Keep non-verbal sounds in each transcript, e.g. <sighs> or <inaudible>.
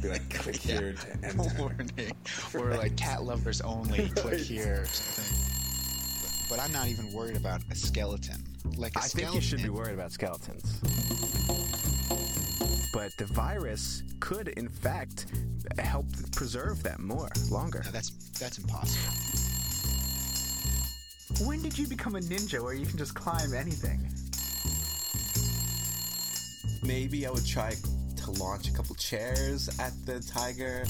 Be like, click here to <laughs> enter. warning, <laughs> or like cat lovers only. <laughs> Click here. Or something. But I'm not even worried about a skeleton. Like a I skeleton. think you should be worried about skeletons. But the virus could, in fact, help preserve them more, longer. No, that's that's impossible. When did you become a ninja where you can just climb anything? Maybe I would try to launch a couple chairs at the tiger.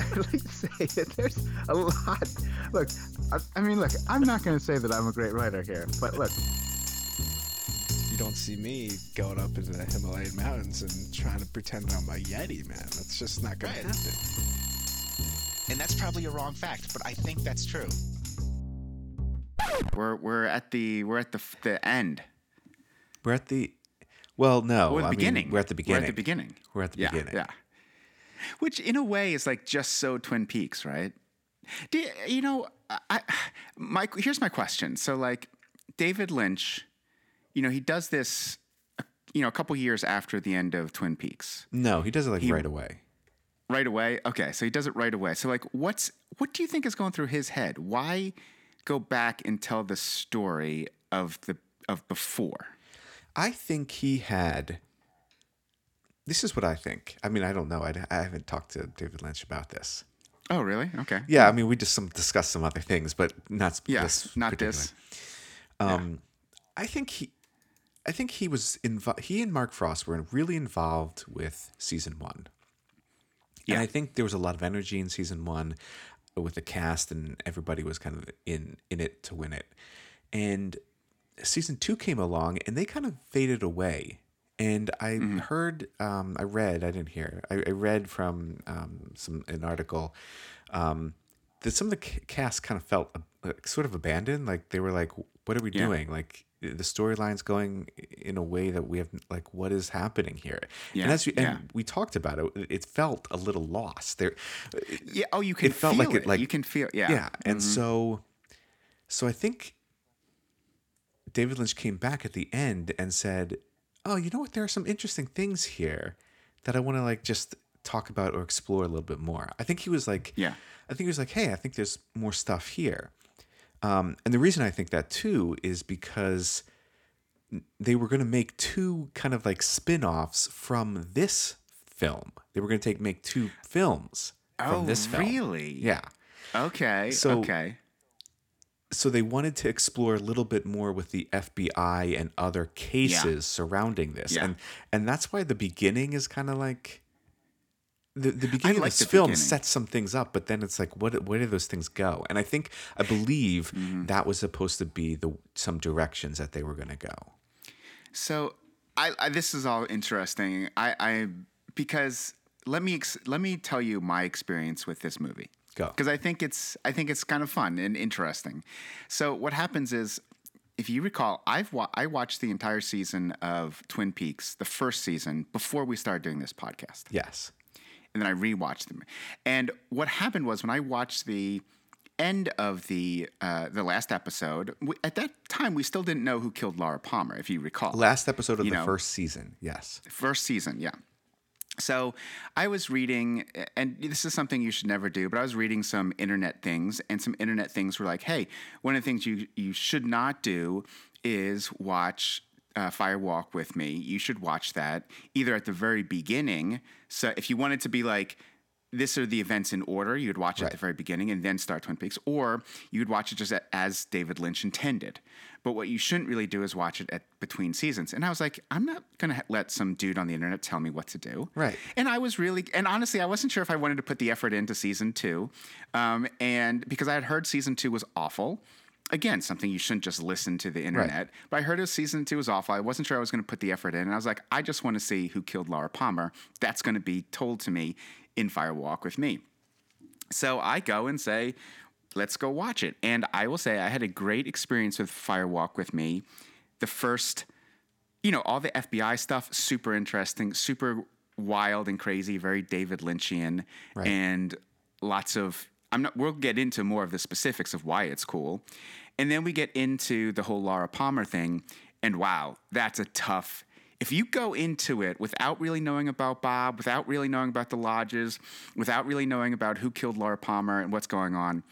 I'd like to say that there's a lot. Look, I, I mean, look, I'm not going to say that I'm a great writer here, but look, You don't see me going up into the Himalayan mountains and trying to pretend I'm a Yeti, man. That's just not gonna happen. And that's probably a wrong fact, but I think that's true. We're we're at the we're at the the end. We're at the. Well, no. We're at the I mean, beginning. we're at the beginning. We're at the beginning. We're at the yeah, beginning. Yeah. Which, in a way, is like just so Twin Peaks, right? Do you, know? I, my here's my question. So, like, David Lynch, you know, he does this, you know, a couple years after the end of Twin Peaks. No, he does it like He- right away. Right away. Okay, so he does it right away. So, like, what's what do you think is going through his head? Why go back and tell the story of the of before? I think he had. This is what I think. I mean, I don't know. I, I haven't talked to David Lynch about this. Oh, really? Okay. Yeah, I mean, we just some discussed some other things, but not Yeah, this. not this. Um, I think he, I think he was involved. He and Mark Frost were really involved with season one. And Yeah. I think there was a lot of energy in season one with the cast, and everybody was kind of in in it to win it. And season two came along, and they kind of faded away. And I heard, um, I read, I didn't hear, I, I read from um, some an article um, that some of the cast kind of felt uh, sort of abandoned. Like they were like, "What are we Yeah. doing? Like the storyline's going in a way that we have like, what is happening here?" Yeah, And as we, and yeah. we talked about it, it felt a little lost. There, Yeah. Oh, you can it felt feel like it, like you can feel. Yeah. yeah. And so, so I think David Lynch came back at the end and said, "Oh, you know what? There are some interesting things here that I want to like just talk about or explore a little bit more." I think he was like, Yeah. I think he was like, "Hey, I think there's more stuff here." Um, and the reason I think that too is because they were going to make two kind of like spin-offs from this film. They were going to take make two films from Oh, this film. really? Yeah. Okay. So- okay. So they wanted to explore a little bit more with the FBI and other cases surrounding this, Yeah. and and that's why the beginning is kind of like the the beginning like of this the film beginning. sets some things up, but then it's like what where do those things go? And I think I believe Mm-hmm. that was supposed to be the some directions that they were going to go. So, I, I this is all interesting. I, I because let me ex- let me tell you my experience with this movie. Go. Because I think it's I think it's kind of fun and interesting. So what happens is. If you recall, I've wa- I watched the entire season of Twin Peaks, the first season, before we started doing this podcast. Yes. and then I rewatched them. And what happened was when I watched the end of the uh, the last episode, we, at that time we still didn't know who killed Laura Palmer, if you recall. Last episode of You the know. first season. Yes. First season, yeah. So I was reading, and this is something you should never do, but I was reading some internet things, and some internet things were like, hey, one of the things you, you should not do is watch uh, Fire Walk with Me. You should watch that either at the very beginning. So if you wanted to be like, this are the events in order, you'd watch it at the very beginning and then start Twin Peaks, or you'd watch it just as David Lynch intended. But what you shouldn't really do is watch it at between seasons. And I was like, I'm not gonna ha- let some dude on the internet tell me what to do. Right. And I was really, and honestly, I wasn't sure if I wanted to put the effort into season two, um, and because I had heard season two was awful. Again, something you shouldn't just listen to the internet. But I heard it season two was awful. I wasn't sure I was going to put the effort in, and I was like, I just want to see who killed Laura Palmer. That's going to be told to me in Fire Walk with Me. So I go and say, let's go watch it. And I will say I had a great experience with Fire Walk with Me. The first, you know, all the FBI stuff, super interesting, super wild and crazy, very David Lynchian, and lots of. I'm not. We'll get into more of the specifics of why it's cool, and then we get into the whole Laura Palmer thing, and wow, that's a tough. If you go into it without really knowing about Bob, without really knowing about the lodges, without really knowing about who killed Laura Palmer and what's going on,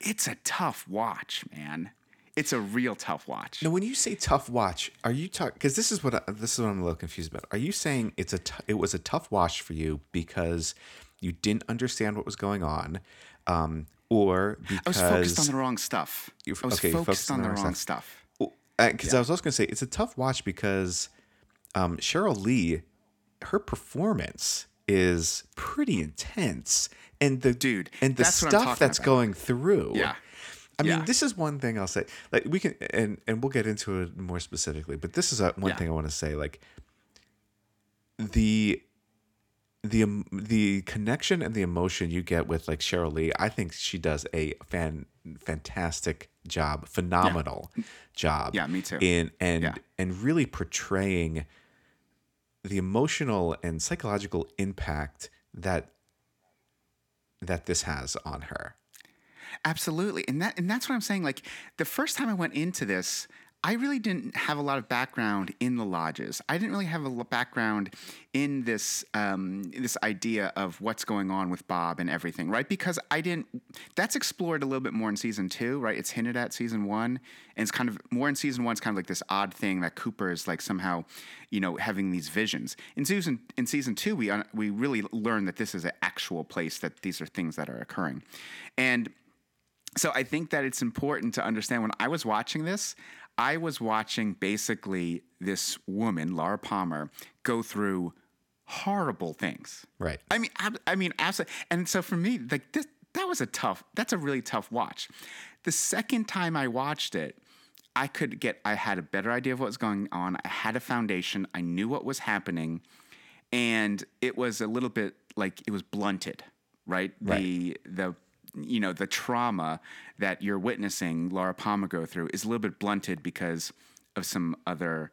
it's a tough watch, man. It's a real tough watch. Now, when you say tough watch, are you talking? Because this is what I, this is what I'm a little confused about. Are you saying it's a t- it was a tough watch for you because you didn't understand what was going on, um, or because I was focused on the wrong stuff. You- I was okay, you focused on the wrong stuff. because I was also going to say it's a tough watch because um, Sheryl Lee, her performance is pretty intense, and the Dude, and the that's stuff that's about. going through. Yeah. I mean, Yeah. this is one thing I'll say. Like we can, and and we'll get into it more specifically. But this is a, one Yeah. thing I want to say. Like the the em- the connection and the emotion you get with like Sheryl Lee, I think she does a fan fantastic job, phenomenal job. Yeah, me too. In and Yeah. and really portraying the emotional and psychological impact that that this has on her. Absolutely. And that and that's what I'm saying. Like the first time I went into this, I really didn't have a lot of background in the lodges. I didn't really have a background in this um, this idea of what's going on with Bob and everything, right? Because I didn't. That's explored a little bit more in season two, right? It's hinted at season one, and it's kind of more in season one. It's kind of like this odd thing that Cooper is like somehow, you know, having these visions. In season in season two, we un- we really learn that this is an actual place that these are things that are occurring, and so I think that it's important to understand when I was watching this, I was watching basically this woman, Laura Palmer, go through horrible things. Right. I mean, ab- I mean, absolutely. And so for me, like this, that was a tough. That's a really tough watch. The second time I watched it, I could get. I had a better idea of what was going on. I had a foundation. I knew what was happening, and it was a little bit like it was blunted. Right. The the you know the trauma that you're witnessing Laura Palmer go through is a little bit blunted because of some other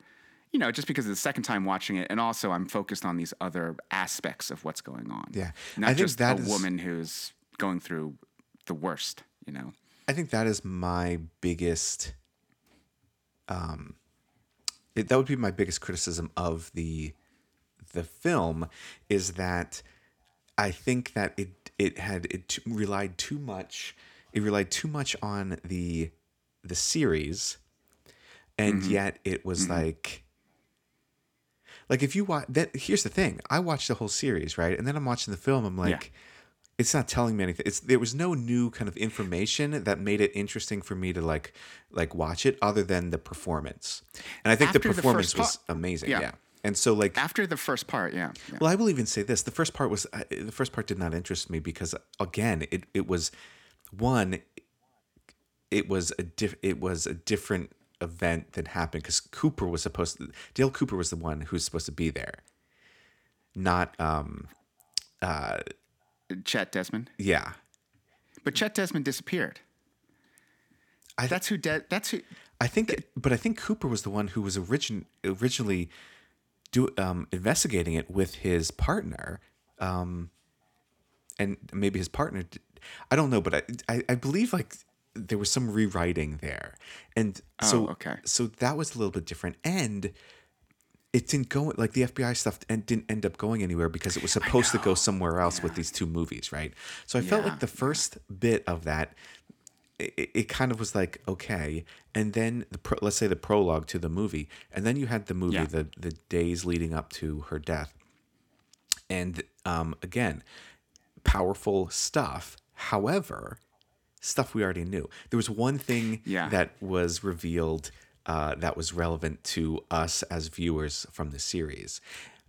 you know, just because of the second time watching it, and also I'm focused on these other aspects of what's going on. Yeah. not I think just that a is- woman who's going through the worst. You know, I think that is my biggest um it, that would be my biggest criticism of the the film is that I think that it it had it relied too much it relied too much on the the series and mm-hmm. yet it was mm-hmm. like like if you watch that here's the thing i watched the whole series right? And then i'm watching the film i'm like it's not telling me anything. It's there was no new kind of information that made it interesting for me to like like watch it other than the performance. And i think the After the performance was part- amazing yeah. yeah. And so like after the first part, yeah, yeah. well, I will even say this: the first part was uh, the first part did not interest me because again, it it was one, it was a diff, it was a different event that happened because Cooper was supposed to Dale Cooper was the one who was supposed to be there, not um uh, Chet Desmond, yeah. but Chet Desmond disappeared. I That's who. De- that's who. I think, but I think Cooper was the one who was origin originally do um, investigating it with his partner, um, and maybe his partner. Did, I don't know, but I, I I believe like there was some rewriting there, and so Oh, okay. so that was a little bit different, and it didn't go like the FBI stuff and didn't end up going anywhere because it was supposed to go somewhere else with these two movies, right? So I felt like the first bit of that it, it kind of was like okay and then the pro, let's say the prologue to the movie and then you had the movie Yeah. the the days leading up to her death and um again powerful stuff however stuff we already knew there was one thing Yeah. that was revealed uh, that was relevant to us as viewers from the series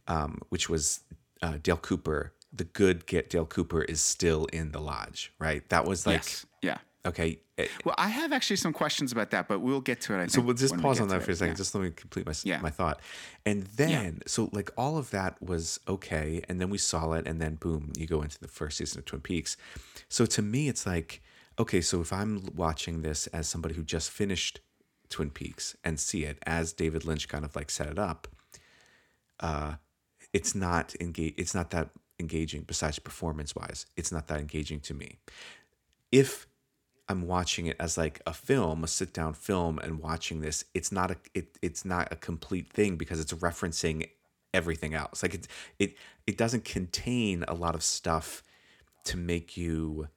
um, which was uh, Dale Cooper the good get Dale Cooper is still in the lodge right that was like yes. Yeah. Okay. eh, Well, I have actually some questions about that, but we'll get to it. I think, So we'll just when we pause on that for a second. Yeah. Just let me complete my Yeah. my thought. And then, so like all of that was okay, and then we saw it, and then boom, you go into the first season of Twin Peaks. So to me, it's like, okay, so if I'm watching this as somebody who just finished Twin Peaks and see it as David Lynch kind of like set it up, uh, it's not engage. It's not that engaging. Besides performance wise, it's not that engaging to me. If I'm watching it as like a film, a sit down film, and watching this, it's not a it it's not a complete thing because it's referencing everything else. Like it it it doesn't contain a lot of stuff to make you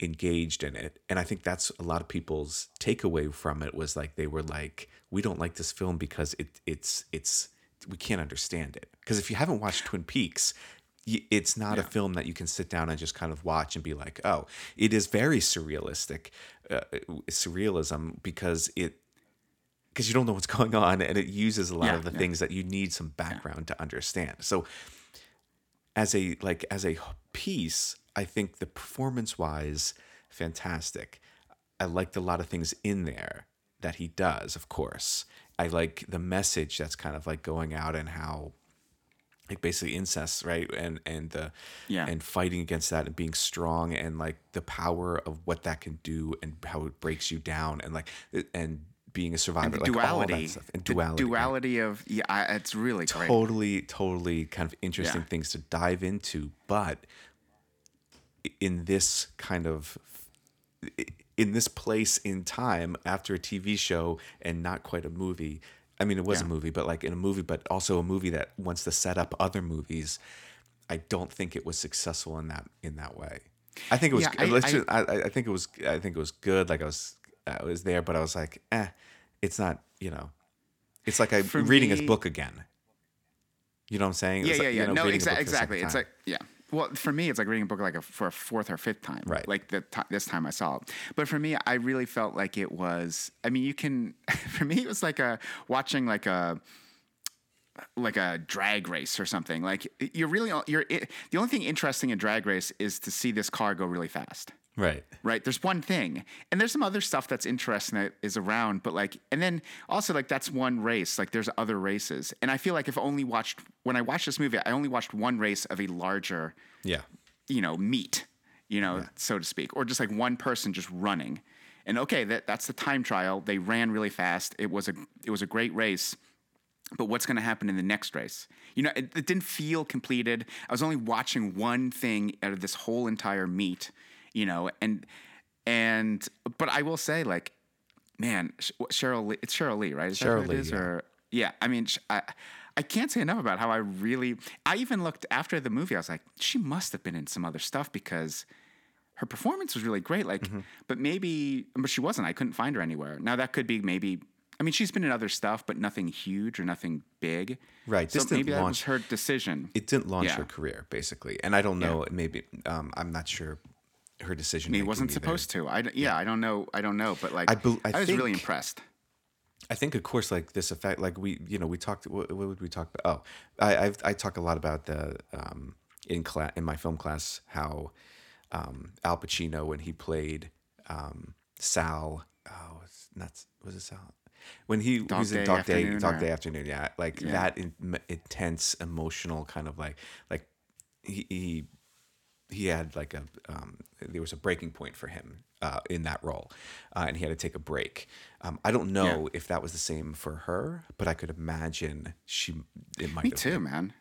engaged in it. And I think that's a lot of people's takeaway from it was like they were like, we don't like this film because it it's it's we can't understand it. Because if you haven't watched Twin Peaks, it's not a film that you can sit down and just kind of watch and be like, oh, it is very surrealistic, uh, surrealism because it because you don't know what's <laughs> going on and it uses a lot Yeah, of the yeah. things that you need some background to understand. So as a like as a piece, I think the performance wise, fantastic. I liked a lot of things in there that he does, of course. I like the message that's kind of like going out and how like basically incest, right? And and the Yeah. and fighting against that and being strong and like the power of what that can do and how it breaks you down and like uh, and being a survivor, like duality, all that stuff. And the duality, right? duality of yeah, it's really great. totally totally kind of interesting Yeah. things to dive into but in this kind of in this place in time after a TV show and not quite a movie I mean it was a movie but like in a movie but also a movie that wants to set up other movies I don't think it was successful in that in that way I think it was Yeah, I- just- I, I, think it was I think it was good like I was I was there but I was like eh it's not you know it's like I'm reading his me- book again you know what I'm saying? yeah, yeah, like, you yeah. know, no, exa- exactly. It's like yeah. Well, for me, it's like reading a book like a, for a fourth or fifth time. Right. Like the ti this time I saw it. But for me, I really felt like it was. I mean, you can. <laughs> For me, it was like a watching like a like a drag race or something. Like you're really you're it, the only thing interesting in drag race is to see this car go really fast. Right. Right. There's one thing. And there's some other stuff that's interesting that is around, but like, and then also, like, that's one race. Like, there's other races. And I feel like if only watched, when I watched this movie, I only watched one race of a larger, Yeah. you know, meet, you know, so to speak, or just like one person just running. And okay, that, that's the time trial. They ran really fast. It was a, it was a great race. But what's going to happen in the next race? You know, it, it didn't feel completed. I was only watching one thing out of this whole entire meet, you know, and and but I will say, like, man, Sheryl, Lee, it's Sheryl Lee, right? Is Sheryl Lee, is? yeah. Or yeah, I mean, I, I can't say enough about how I really. I even looked after the movie. I was like, she must have been in some other stuff because her performance was really great. Like, Mm-hmm. but maybe, but she wasn't. I couldn't find her anywhere. Now that could be maybe. I mean, she's been in other stuff, but nothing huge or nothing big. Right. So This didn't maybe that was launch- her decision. It didn't launch Yeah. her career, basically. And I don't know, maybe, um, I'm not sure her decision. He wasn't supposed to. I don't- yeah, I don't know. I don't know, but like, I I, I was really impressed. I think, of course, like this effect, like we, you know, we talked. What, what would we talk about? Oh, I, I've, I talk a lot about the um, in class in my film class how um, Al Pacino when he played um, Sal. Oh, it's not was it Sal? When he Dog was in Day Dog Day, Afternoon, Dog or- Day Afternoon, yeah, like Yeah. that in, intense, emotional kind of like, like he, he he had like a um, there was a breaking point for him uh, in that role, uh, and he had to take a break. Um, I don't know if that was the same for her, but I could imagine she it might. Me too, been. man.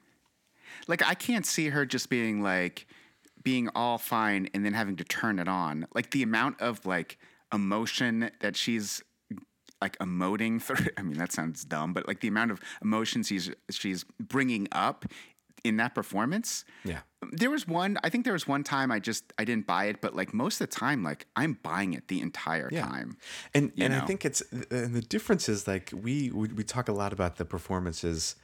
Like I can't see her just being like being all fine and then having to turn it on. Like the amount of like emotion that she's like emoting through. <laughs> I mean, that sounds dumb, but like the amount of emotions she's she's bringing up in that performance. Yeah. There was one. I think there was one time I just I didn't buy it, but like most of the time, like I'm buying it the entire Yeah. time. And and I think it's and the difference is like we we, we talk a lot about the performances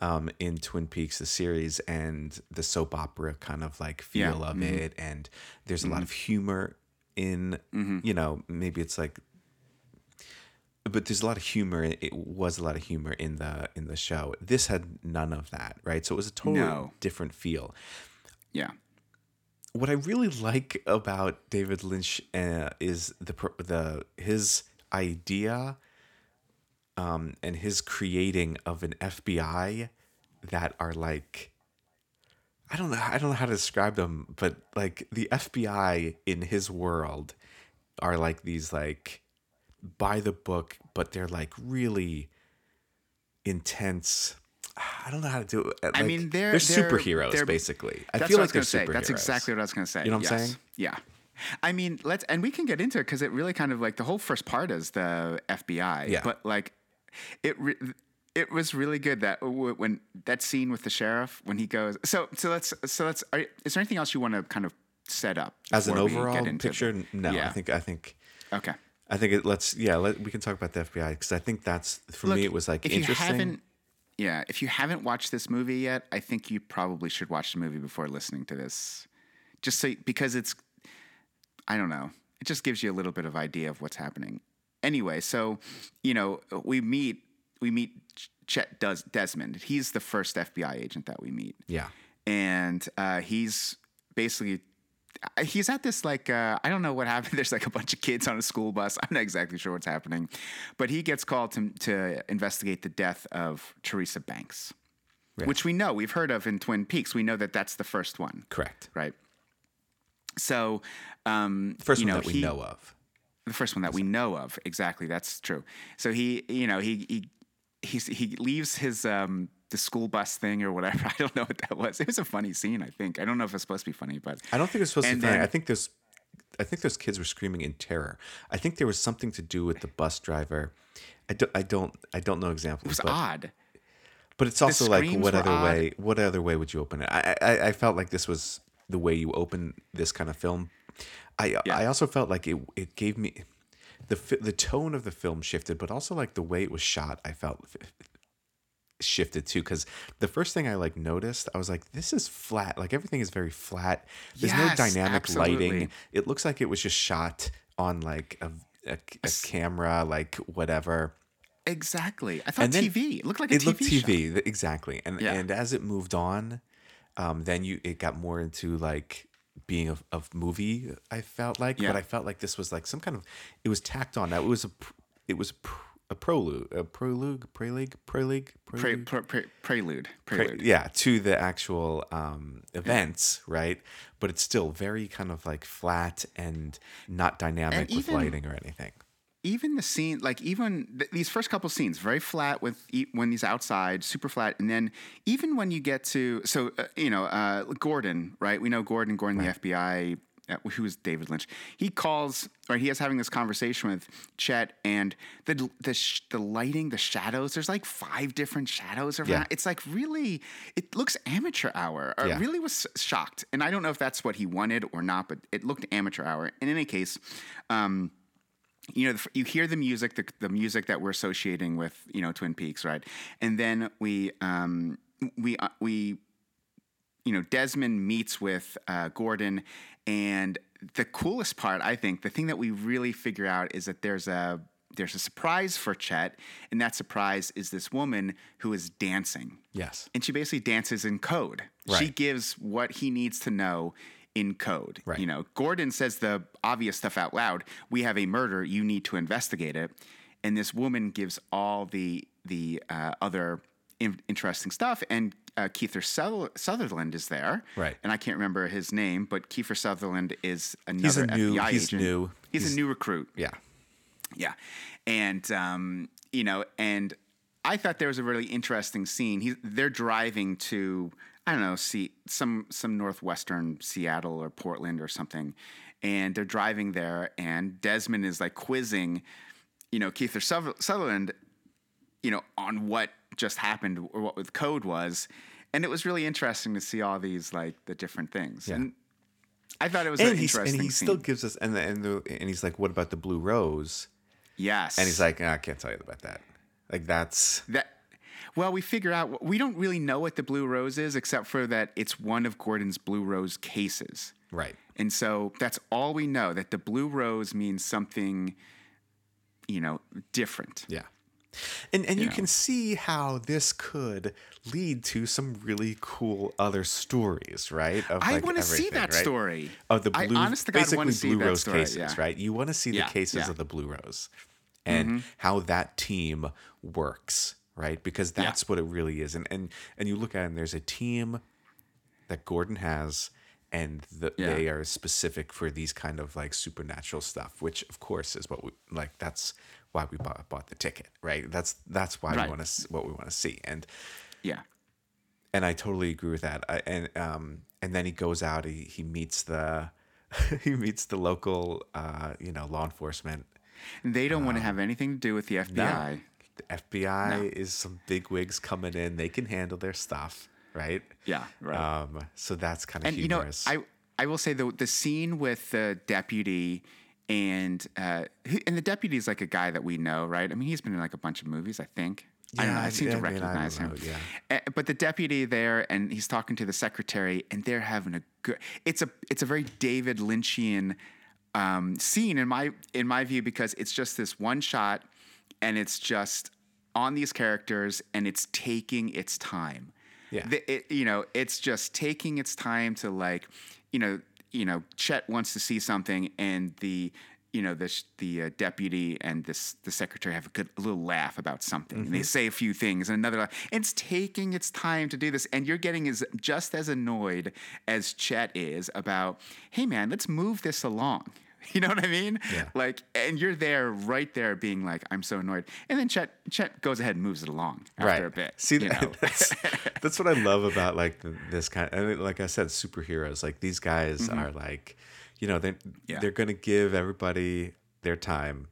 um, in Twin Peaks the series and the soap opera kind of like Yeah. feel of Mhm. it and there's a lot of humor in Mm-hmm. you know maybe it's like but there's a lot of humor it was a lot of humor in the in the show this had none of that right so it was a totally No. different feel Yeah. what I really like about David Lynch uh, is the the his idea um, and his creating of an FBI that are like I don't know I don't know how to describe them, but like the FBI in his world are like these like by the book, but they're like really intense. <sighs> I don't know how to do it. I mean, they're- they're superheroes they're- basically. I That's feel like I they're gonna say. That's exactly what I was going to say. You know what I'm saying? Yeah. I mean, let's and we can get into it because it really kind of like the whole first part is the FBI. Yeah. But like, it re- it was really good that w- when that scene with the sheriff when he goes. So so let's so let's. Are, is there anything else you want to kind of set up As an before we get overall picture, the- no. I think I think Okay. I think it. Let's yeah. Let, we can talk about the FBI because I think that's for Look, me. It was like if interesting. You haven't, yeah, if you haven't watched this movie yet, I think you probably should watch the movie before listening to this. Just so because it's, I don't know, it just gives you a little bit of idea of what's happening. Anyway, so you know we meet we meet Chet Des- Desmond. He's the first FBI agent that we meet yeah. and uh, he's basically he's at this like uh, I don't know what happened. <laughs> There's like a bunch of kids on a school bus. I'm not exactly sure what's happening, but he gets called to to investigate the death of Teresa Banks, which we know we've heard of in Twin Peaks. We know that that's the first one, Correct. right? So, um, The first you one know, that we he- know of. the first one that we know of. Exactly, that's true. So he, you know, he he he's, he leaves his um the school bus thing or whatever. <laughs> I don't know what that was. It was a funny scene. I think I don't know if it's supposed to be funny, but I don't think it's supposed to be funny. then- I think those, I think those kids were screaming in terror. I think there was something to do with the bus driver. I don't, I don't, I don't know examples. it was but, odd. But it's also like, what other odd. way? What other way would you open it? I, I, I felt like this was the way you open this kind of film. I, Yeah. I also felt like it, it gave me the the tone of the film shifted, but also like the way it was shot. I felt shifted too because the first thing I like noticed, I was like, this is flat. Like everything is very flat. There's no Yes, dynamic lighting. It looks like it was just shot on like a, a, a camera, like whatever. Exactly. I thought then TV. It looked like a it TV. looked. TV exactly, and Yeah. and as it moved on, um, then you it got more into like being a, a movie. I felt like, Yeah. but I felt like this was like some kind of it was tacked on. That it was a it was pr- a prologue, a prologue, prelude, prelude, prelude. pre, pre, prelude. Pre- Prelude. yeah, to the actual um, events, right? But it's still very kind of like flat and not dynamic And with even- lighting or anything. even the scene, like even th- these first couple scenes, very flat with e- when he's outside, super flat, and then even when you get to so uh, you know uh, Gordon, right? We know Gordon, Gordon, the FBI. Uh, who is David Lynch? He calls, right? He is having this conversation with Chet, and the the sh- the lighting, the shadows. There's like five different shadows around. Yeah. It's like really, it looks amateur hour. I Yeah. really was shocked, and I don't know if that's what he wanted or not, but it looked amateur hour. In any case, um, you know, you hear the music, the, the music that we're associating with, you know, Twin Peaks, right? And then we, um, we, uh, we, you know, Desmond meets with uh, Gordon, and the coolest part, I think, the thing that we really figure out is that there's a there's a surprise for Chet, and that surprise is this woman who is dancing Yes, and she basically dances in code. Right. She gives what he needs to know in code. Right. You know, Gordon says the obvious stuff out loud. We have a murder. You need to investigate it. And this woman gives all the the uh, other in- interesting stuff. And uh, Kiefer Sutherland is there. Right. And I can't remember his name, but Kiefer Sutherland is another he's a new- FBI he's agent. new. He's, He's- a new recruit. yeah, Yeah. And um, you know, and I thought there was a really interesting scene. He's they're driving to I don't know, see some some northwestern Seattle or Portland or something. And they're driving there and Desmond is like quizzing, you know, Kiefer Suther- Sutherland, you know, on what just happened or what the code was. And it was really interesting to see all these like the different things. Yeah. And I thought it was and an interesting and he scene. still gives us and the, and the, and he's like, what about the blue rose? yes. And he's like, "Ah, I can't tell you about that. Like that's That well, we figure out we don't really know what the blue rose is, except for that it's one of Gordon's blue rose cases. right. And so that's all we know that the blue rose means something, you know, different. Yeah. And and you, know. can see how this could lead to some really cool other stories, right? Of I like want to see that right? story. Of the I blue, God basically blue rose story, cases, yeah. right? You want to see Yeah, the cases yeah. Mm-hmm. of the blue rose and how that team works, right? Because that's what it really is. And and and you look at it and there's a team that Gordon has and the, Yeah. they are specific for these kind of like supernatural stuff, which of course is what we like. That's why we bought, bought the ticket, right? That's that's why Right. we want to what we want to see, and Yeah. and I totally agree with that. I, and um and then he goes out, he he meets the <laughs> he meets the local, uh, you know, law enforcement. They don't want to have anything to do with the FBI. The FBI is some big wigs coming in. They can handle their stuff, right? Yeah, right. Um, so that's kind of and humorous. you know, I I will say the the scene with the deputy and uh, who- and the deputy is like a guy that we know, right? I mean, he's been in like a bunch of movies, I think. I don't know. Yeah, I seem I to mean, I don't recognize him. know, yeah. But the deputy there, and he's talking to the secretary, and they're having a good. It's a it's a very David Lynchian um, scene in my in my view because it's just this one shot, and it's just on these characters, and it's taking its time. Yeah. The- it, you know, it's just taking its time to like, you know, you know, Chet wants to see something, and the you know the the uh, deputy and this the secretary have a good a little laugh about something, and they say a few things, and another. laugh. It's taking its time to do this, and you're getting as just as annoyed as Chet is about. Hey, man, let's move this along. <laughs> You know what I mean? Yeah. Like, and you're there, right there, being like, "I'm so annoyed," and then Chet Chet goes ahead and moves it along after a bit. See, you know? <laughs> that's, that's what I love about like this kind. I mean, like I said, superheroes. Like these guys are like, you know, they Mm-hmm. Yeah. they're gonna give everybody their time,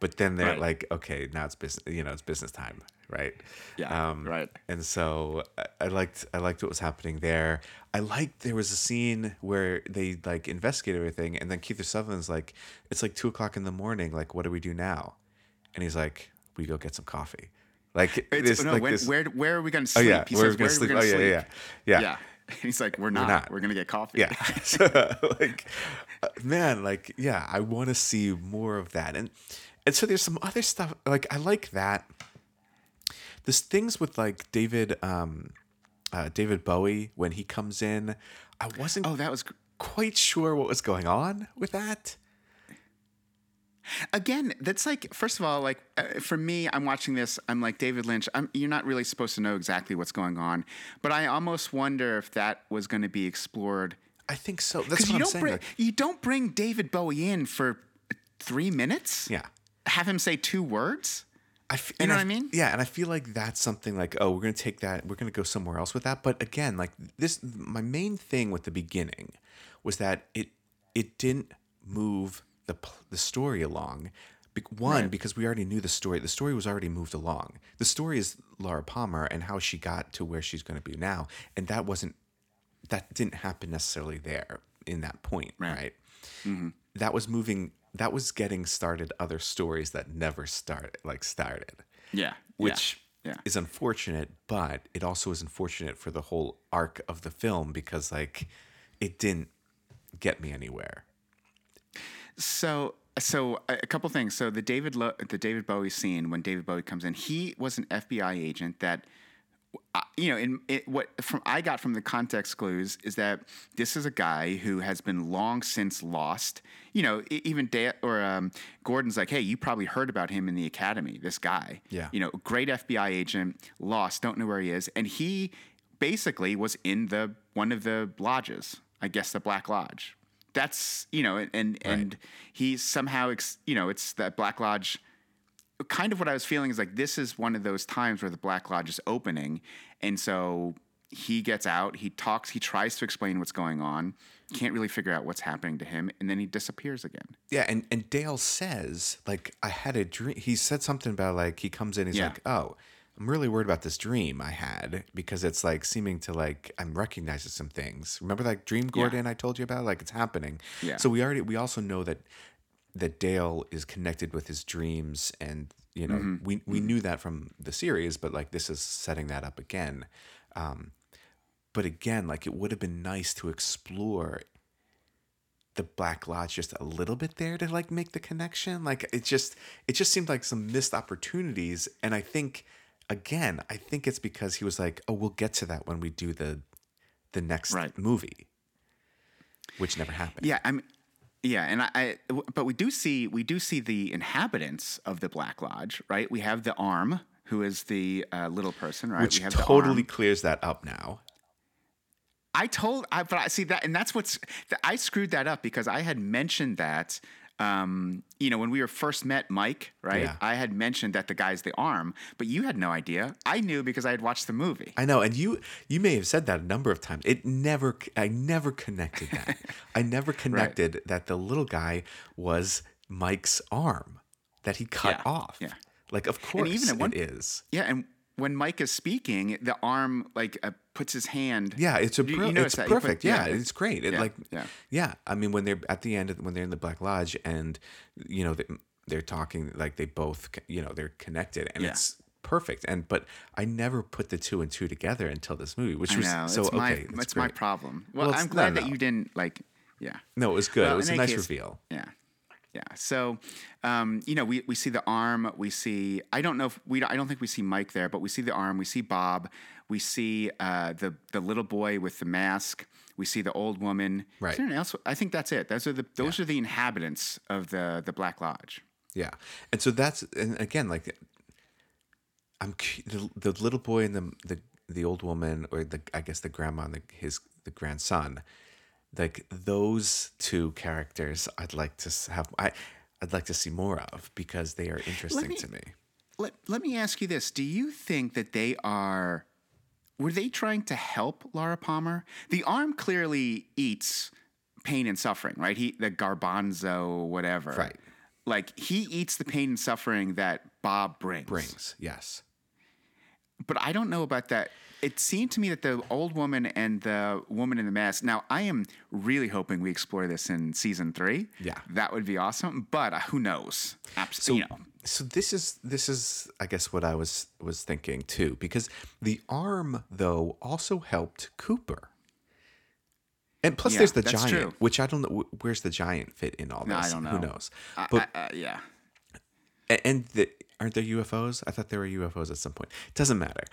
but then they're Right. like, okay, now it's business. You know, it's business time, right? Yeah, Um, right. And so I, liked I liked what was happening there. I liked there was a scene where they like investigate everything, and then Kiefer Sutherland's like, it's like two o'clock in the morning. Like, what do we do now? And he's like, we go get some coffee. Like <laughs> It's, no, like when, this. where where are we going to sleep? Oh sleep? yeah, He where are says, we gonna sleep? gonna oh yeah, yeah, yeah, Yeah. <laughs> He's like, we're not. We're, not. gonna get coffee. yeah. <laughs> so, like, uh, man, like, yeah, I want to see more of that, and and so there's some other stuff. Like, I like that. There's things with like David, um, uh, David Bowie when he comes in. I wasn't Oh, that was quite sure what was going on with that. again. That's like, first of all, like uh, for me, I'm watching this. I'm like David Lynch. I'm, you're not really supposed to know exactly what's going on, but I almost wonder if that was going to be explored. I think so. That's Because what you I'm don't saying. bring like- you don't bring David Bowie in for three minutes. yeah. Have him say two words. I f- You know what I mean? Yeah, and I feel like that's something like, oh, we're gonna take that, we're gonna go somewhere else with that. But again, like this, my main thing with the beginning was that it it didn't move the the story along. Be- One, because we already knew the story. The story was already moved along. The story is Laura Palmer and how she got to where she's going to be now, and that wasn't that didn't happen necessarily there in that point, right? Mm-hmm. That was moving. That was getting started other stories that never started, like started Yeah. which Yeah. is unfortunate, but it also is unfortunate for the whole arc of the film because like it didn't get me anywhere. So, so a couple things. So the David Lo- the David Bowie scene when David Bowie comes in, he was an FBI agent that, you know, in it, what from I got from the context clues is that this is a guy who has been long since lost. You know, even da- or um, Gordon's like, hey, you probably heard about him in the academy. This guy, Yeah. you know, great FBI agent, lost, don't know where he is, and he basically was in the one of the lodges. I guess the Black Lodge. That's you know, and and he somehow ex, you know, it's that Black Lodge. Kind of what I was feeling is like this is one of those times where the Black Lodge is opening, and so he gets out, he talks, he tries to explain what's going on, can't really figure out what's happening to him, and then he disappears again. Yeah, and and Dale says like I had a dream. He said something about like he comes in. He's Yeah. like, oh. I'm really worried about this dream I had because it's like seeming to like I'm recognizing some things. Remember that dream, Gordon, I told you about? Like it's happening. Yeah. So we already we also know that that Dale is connected with his dreams, and you know Mm-hmm. we we knew that from the series, but like this is setting that up again. Um, but again, like it would have been nice to explore the Black Lodge just a little bit there to like make the connection. Like it just it just seemed like some missed opportunities. And I think again, I think it's because he was like, oh, we'll get to that when we do the the next Right. movie, which never happened. Yeah, I'm. Yeah, and I, I. But we do see we do see the inhabitants of the Black Lodge, right? We have the arm, who is the uh, little person, right? which we have totally clears that up now. I told, I, but I see that, and that's what's. I screwed that up because I had mentioned that um, you know, when we were first met Mike, right? Yeah. I had mentioned that the guy's the arm, but you had no idea. I knew because I had watched the movie. I know, and you you may have said that a number of times. It never, I never connected that. <laughs> I never connected that the little guy was Mike's arm that he cut Yeah, off. yeah. like of course even at one- it is. Yeah, and when Mike is speaking, the arm like uh, puts his hand. Yeah, it's a You- you it's that. You put- perfect. yeah, yeah. it's great. It Yeah, like yeah. yeah. I mean, when they're at the end, when they're in the Black Lodge, and you know they, they're talking like they both, you know, they're connected, and Yeah. it's perfect. And but I never put the two and two together until this movie, which was so it's my, okay. it's that's my problem. Well, Well, I'm no, glad that no. you didn't like. Yeah. No, it was good. Well, it was a nice case- reveal. Yeah. Yeah. So, um, you know, we, we see the arm. We see. I don't know if we. I don't think we see Mike there, but we see the arm. We see Bob. We see uh, the the little boy with the mask. We see the old woman. Right. Is there else? I think that's it. Those are the those are the inhabitants of the the Black Lodge. Yeah, and so that's and again like I'm the, the little boy and the the the old woman or the I guess the grandma and the, his the grandson, like those two characters I'd like to have I I'd like to see more of because they are interesting me- to me. Let Let me ask you this: Do you think that they are? Were they trying to help Laura Palmer? The arm clearly eats pain and suffering, right? He the garbanzo, whatever. Right. Like he eats the pain and suffering that Bob brings. Brings yes, But I don't know about that. It seemed to me that the old woman and the woman in the mask. Now, I am really hoping we explore this in season three. Yeah. that would be awesome. But uh, who knows? so Absolutely. you know. so this is this is I guess what I was was thinking too because the arm though also helped Cooper. And plus, Yeah, there's the that's giant, true. which I don't know. Where's the giant fit in all this? No, I don't know. Who knows? I- But I- uh, yeah. And the, aren't there UFOs? I thought there were UFOs at some point. It doesn't matter.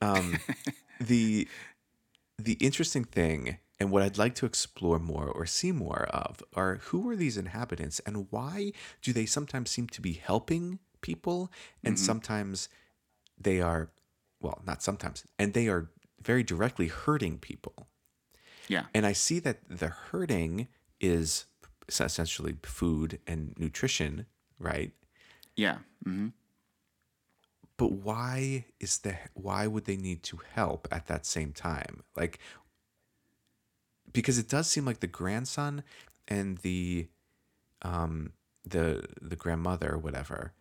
Um, <laughs> the the interesting thing, and what I'd like to explore more or see more of, are who are these inhabitants and why do they sometimes seem to be helping people and sometimes they are, well, not sometimes, and they are very directly hurting people. Yeah. And I see that the hurting is essentially food and nutrition, right? Yeah. hmm but why is the why would they need to help at that same time? Like because it does seem like the grandson and the um the the grandmother or whatever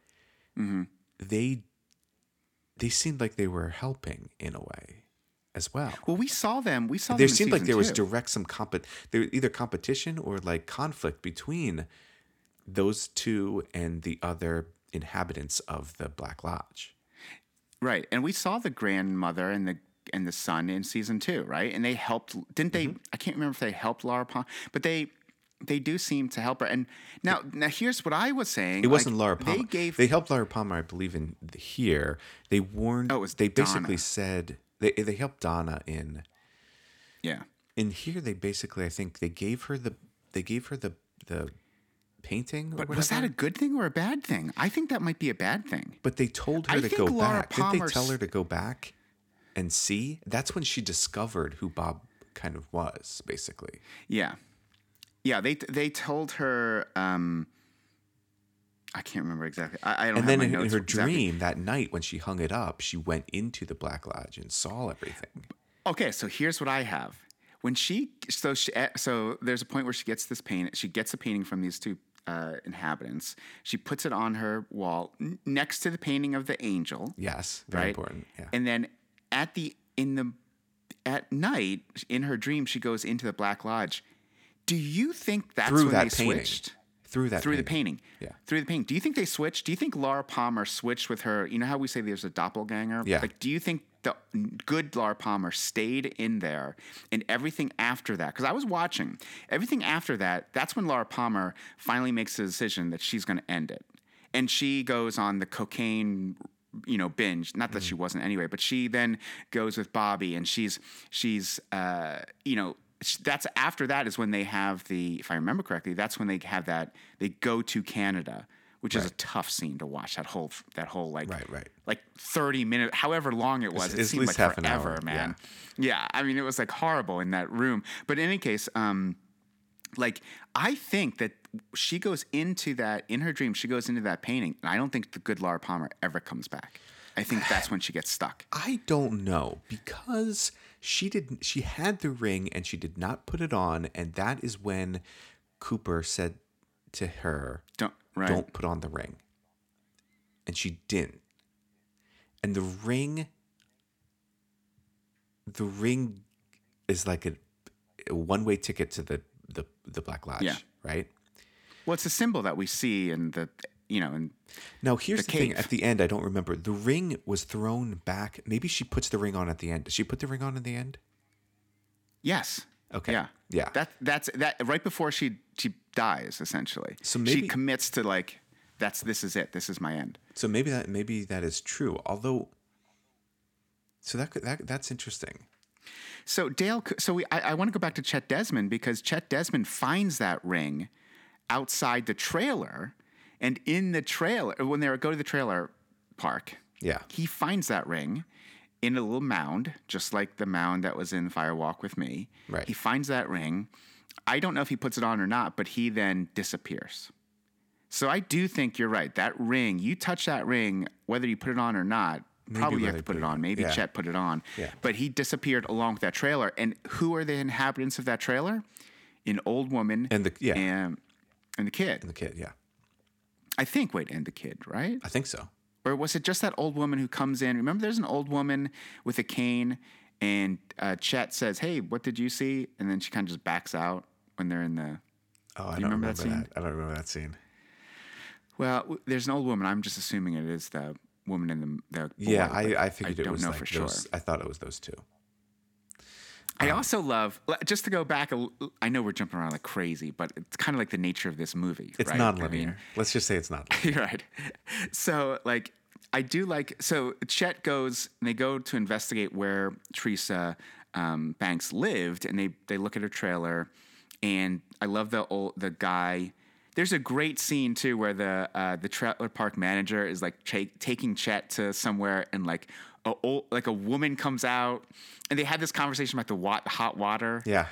hmm they they seemed like they were helping in a way as well. Well, we saw them. We saw there seemed like there was direct some comp there either competition or like conflict between those two and the other inhabitants of the black lodge right, and we saw the grandmother and the and the son in season two, right? And they helped. Didn't they? Mm-hmm. I can't remember if they helped Laura Palmer, but they they do seem to help her. And now, now here's what I was saying. It wasn't like, Laura Palmer. They gave. they helped Laura Palmer, I believe, in the, here. They warned. Oh, it was they basically said they they helped Donna in yeah. in here. They basically, I think, they gave her the they gave her the the painting. Or But was that a good thing or a bad thing? I think that might be a bad thing. But they told her I to think go Laura back. Didn't they tell her to go back and see? That's when she discovered who Bob kind of was, basically. Yeah, yeah. They they told her. Um, I can't remember exactly. I, I don't. And have then my in, in notes her exactly. dream that night, when she hung it up, she went into the Black Lodge and saw everything. Okay, so here's what I have. When she so she eh, so there's a point where she gets this paint. She gets a painting from these two uh, inhabitants. She puts it on her wall n- next to the painting of the angel. Yes, very right? important. Yeah. And then at the in the at night in her dream, she goes into the Black Lodge. Do you think that's through when that they painting. switched? Through that through the painting. Yeah. Through the painting. Do you think they switched? Do you think Laura Palmer switched with her? You know how we say there's a doppelganger? Yeah. Like, do you think the good Laura Palmer stayed in there and everything after that? Because I was watching. Everything after that, that's when Laura Palmer finally makes the decision that she's going to end it. And she goes on the cocaine you know binge not that she wasn't anyway but she then goes with bobby and she's she's uh you know that's after that is when they have the if i remember correctly that's when they have that they go to canada which is a tough scene to watch that whole that whole like Right, right. like 30 minutes however long it was It's- it it's seemed like half an forever hour, man yeah i mean it was like horrible in that room but in any case um like I think that she goes into that in her dream. She goes into that painting, and I don't think the good Laura Palmer ever comes back. I think <sighs> that's when she gets stuck. I don't know because she didn't. She had the ring and she did not put it on, and that is when Cooper said to her, Don't right. "Don't put on the ring," and she didn't. And the ring, the ring, is like a, a one-way ticket to the the the Black Lodge, Yeah. right? Well, it's a symbol that we see in the you know and Now here's The the, thing. At the end, I don't remember. The ring was thrown back. Maybe she puts the ring on at the end. Does she put the ring on in the end? yes. Okay. Yeah. Yeah. That that's that right before she she dies essentially. So she commits to like that's this is it. This is my end. So maybe that maybe that is true. Although, so that could, that that's interesting. So Dale, so we, I, I want to go back to Chet Desmond because Chet Desmond finds that ring outside the trailer, and in the trailer, when they go to the trailer park, Yeah. he finds that ring in a little mound, just like the mound that was in Fire Walk with Me. Right. He finds that ring. I don't know if he puts it on or not, but he then disappears. So I do think you're right. That ring, you touch that ring, whether you put it on or not, probably you have to put it on. on. Maybe Yeah. Chet put it on. Yeah. But he disappeared along with that trailer. And who are the inhabitants of that trailer? An old woman And the- yeah. and, and the kid. And the kid, yeah, I think. Wait, and the kid, right? I think so. Or was it just that old woman who comes in? Remember, there's an old woman with a cane, and uh, Chet says, "Hey, what did you see?" And then she kind of just backs out when they're in the. Oh, I you don't remember remember, that that. I don't remember that scene. Well, there's an old woman. I'm just assuming it is the woman in the the. Yeah, boy, I, I figured it don't was know like for those. sure. I thought it was those two. I also love just to go back. I know we're jumping around like crazy, but it's kind of like the nature of this movie. It's right? non-linear. I mean, Let's just say it's not. <laughs> You're right. So like I do like so Chet goes and they go to investigate where Teresa um, Banks lived and they they look at her trailer and I love the old the guy. There's a great scene too where the uh, the trailer park manager is like cha- taking Chet to somewhere and like a old, like a woman comes out and they had this conversation about the hot water. Yeah,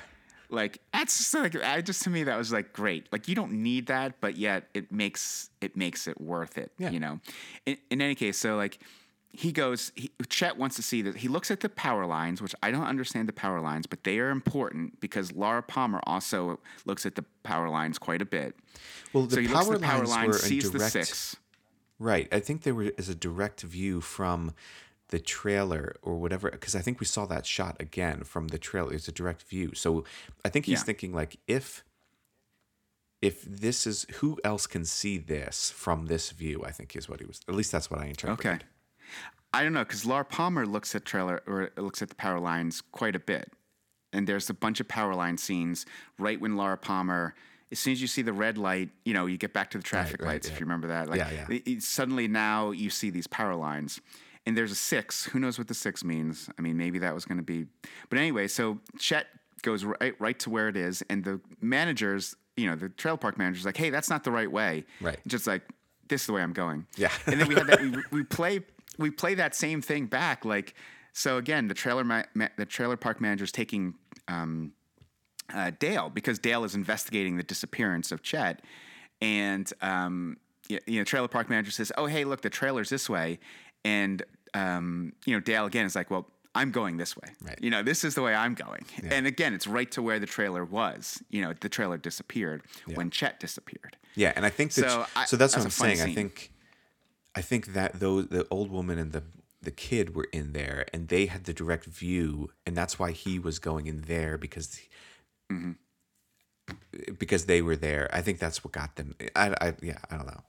Like that's just like I just to me that was like great. Like you don't need that, but yet it makes it makes it worth it. Yeah. You know. In, in any case, so like he goes. He, Chet wants to see that. He looks at the power lines, which I don't understand the power lines, but they are important because Laura Palmer also looks at the power lines quite a bit. Well, the so he looks power at the power lines lines, sees the direct- six. right. I think there was a direct view from the trailer or whatever, because I think we saw that shot again from the trailer. It's a direct view. So I think he's Yeah. thinking like if if this is who else can see this from this view. I think is what he was. At least that's what I interpreted. Okay. I don't know because Laura Palmer looks at trailer or looks at the power lines quite a bit, and there's a bunch of power line scenes right when Laura Palmer. As soon as you see the red light, you know you get back to the traffic right, lights. yeah. If you remember that, like Yeah, yeah. it- it- suddenly now you see these power lines, and there's a six. Who knows what the six means? I mean, maybe that was going to be, but anyway. So Chet goes right right to where it is, and the managers, you know, the trail park manager's like, "Hey, that's not the right way." Right. Just like this is the way I'm going. Yeah. and then we had that we, we play we play that same thing back like so again the trailer ma- ma- the trailer park manager is taking um, uh, Dale because Dale is investigating the disappearance of Chet. And um, you know trailer park manager says oh hey look the trailer's this way. And um, you know Dale again is like well I'm going this way. Right. you know this is the way I'm going. And again it's right to where the trailer was. You know the trailer disappeared when Chet disappeared. Yeah, and I think that, So so, I- that's that's what I'm saying. I think I think that those the old woman and the the kid were in there and they had the direct view and that's why he was going in there because Mm-hmm. because they were there. I think that's what got them I, I yeah, I don't know.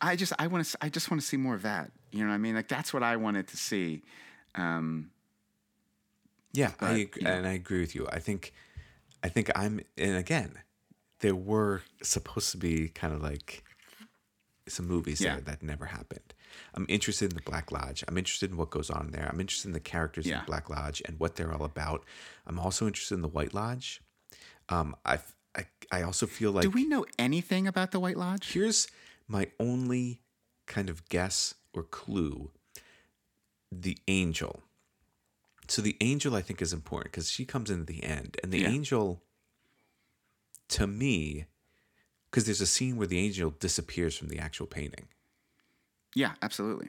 I just I want to I just want to see more of that. You know what I mean? Like that's what I wanted to see. Um, Yeah, I But, ag- yeah. and I agree with you. I think I think I'm and again, there were supposed to be kind of like some movies Yeah. there that never happened. I'm interested in the Black Lodge. I'm interested in what goes on there. I'm interested in the characters in the Black Lodge and what they're all about. I'm also interested in the White Lodge. Um, I I I also feel like do we know anything about the White Lodge? here's my only kind of guess or clue the angel so the angel i think is important because she comes in at the end and the Yeah. angel to me because there's a scene where the angel disappears from the actual painting. Yeah, absolutely.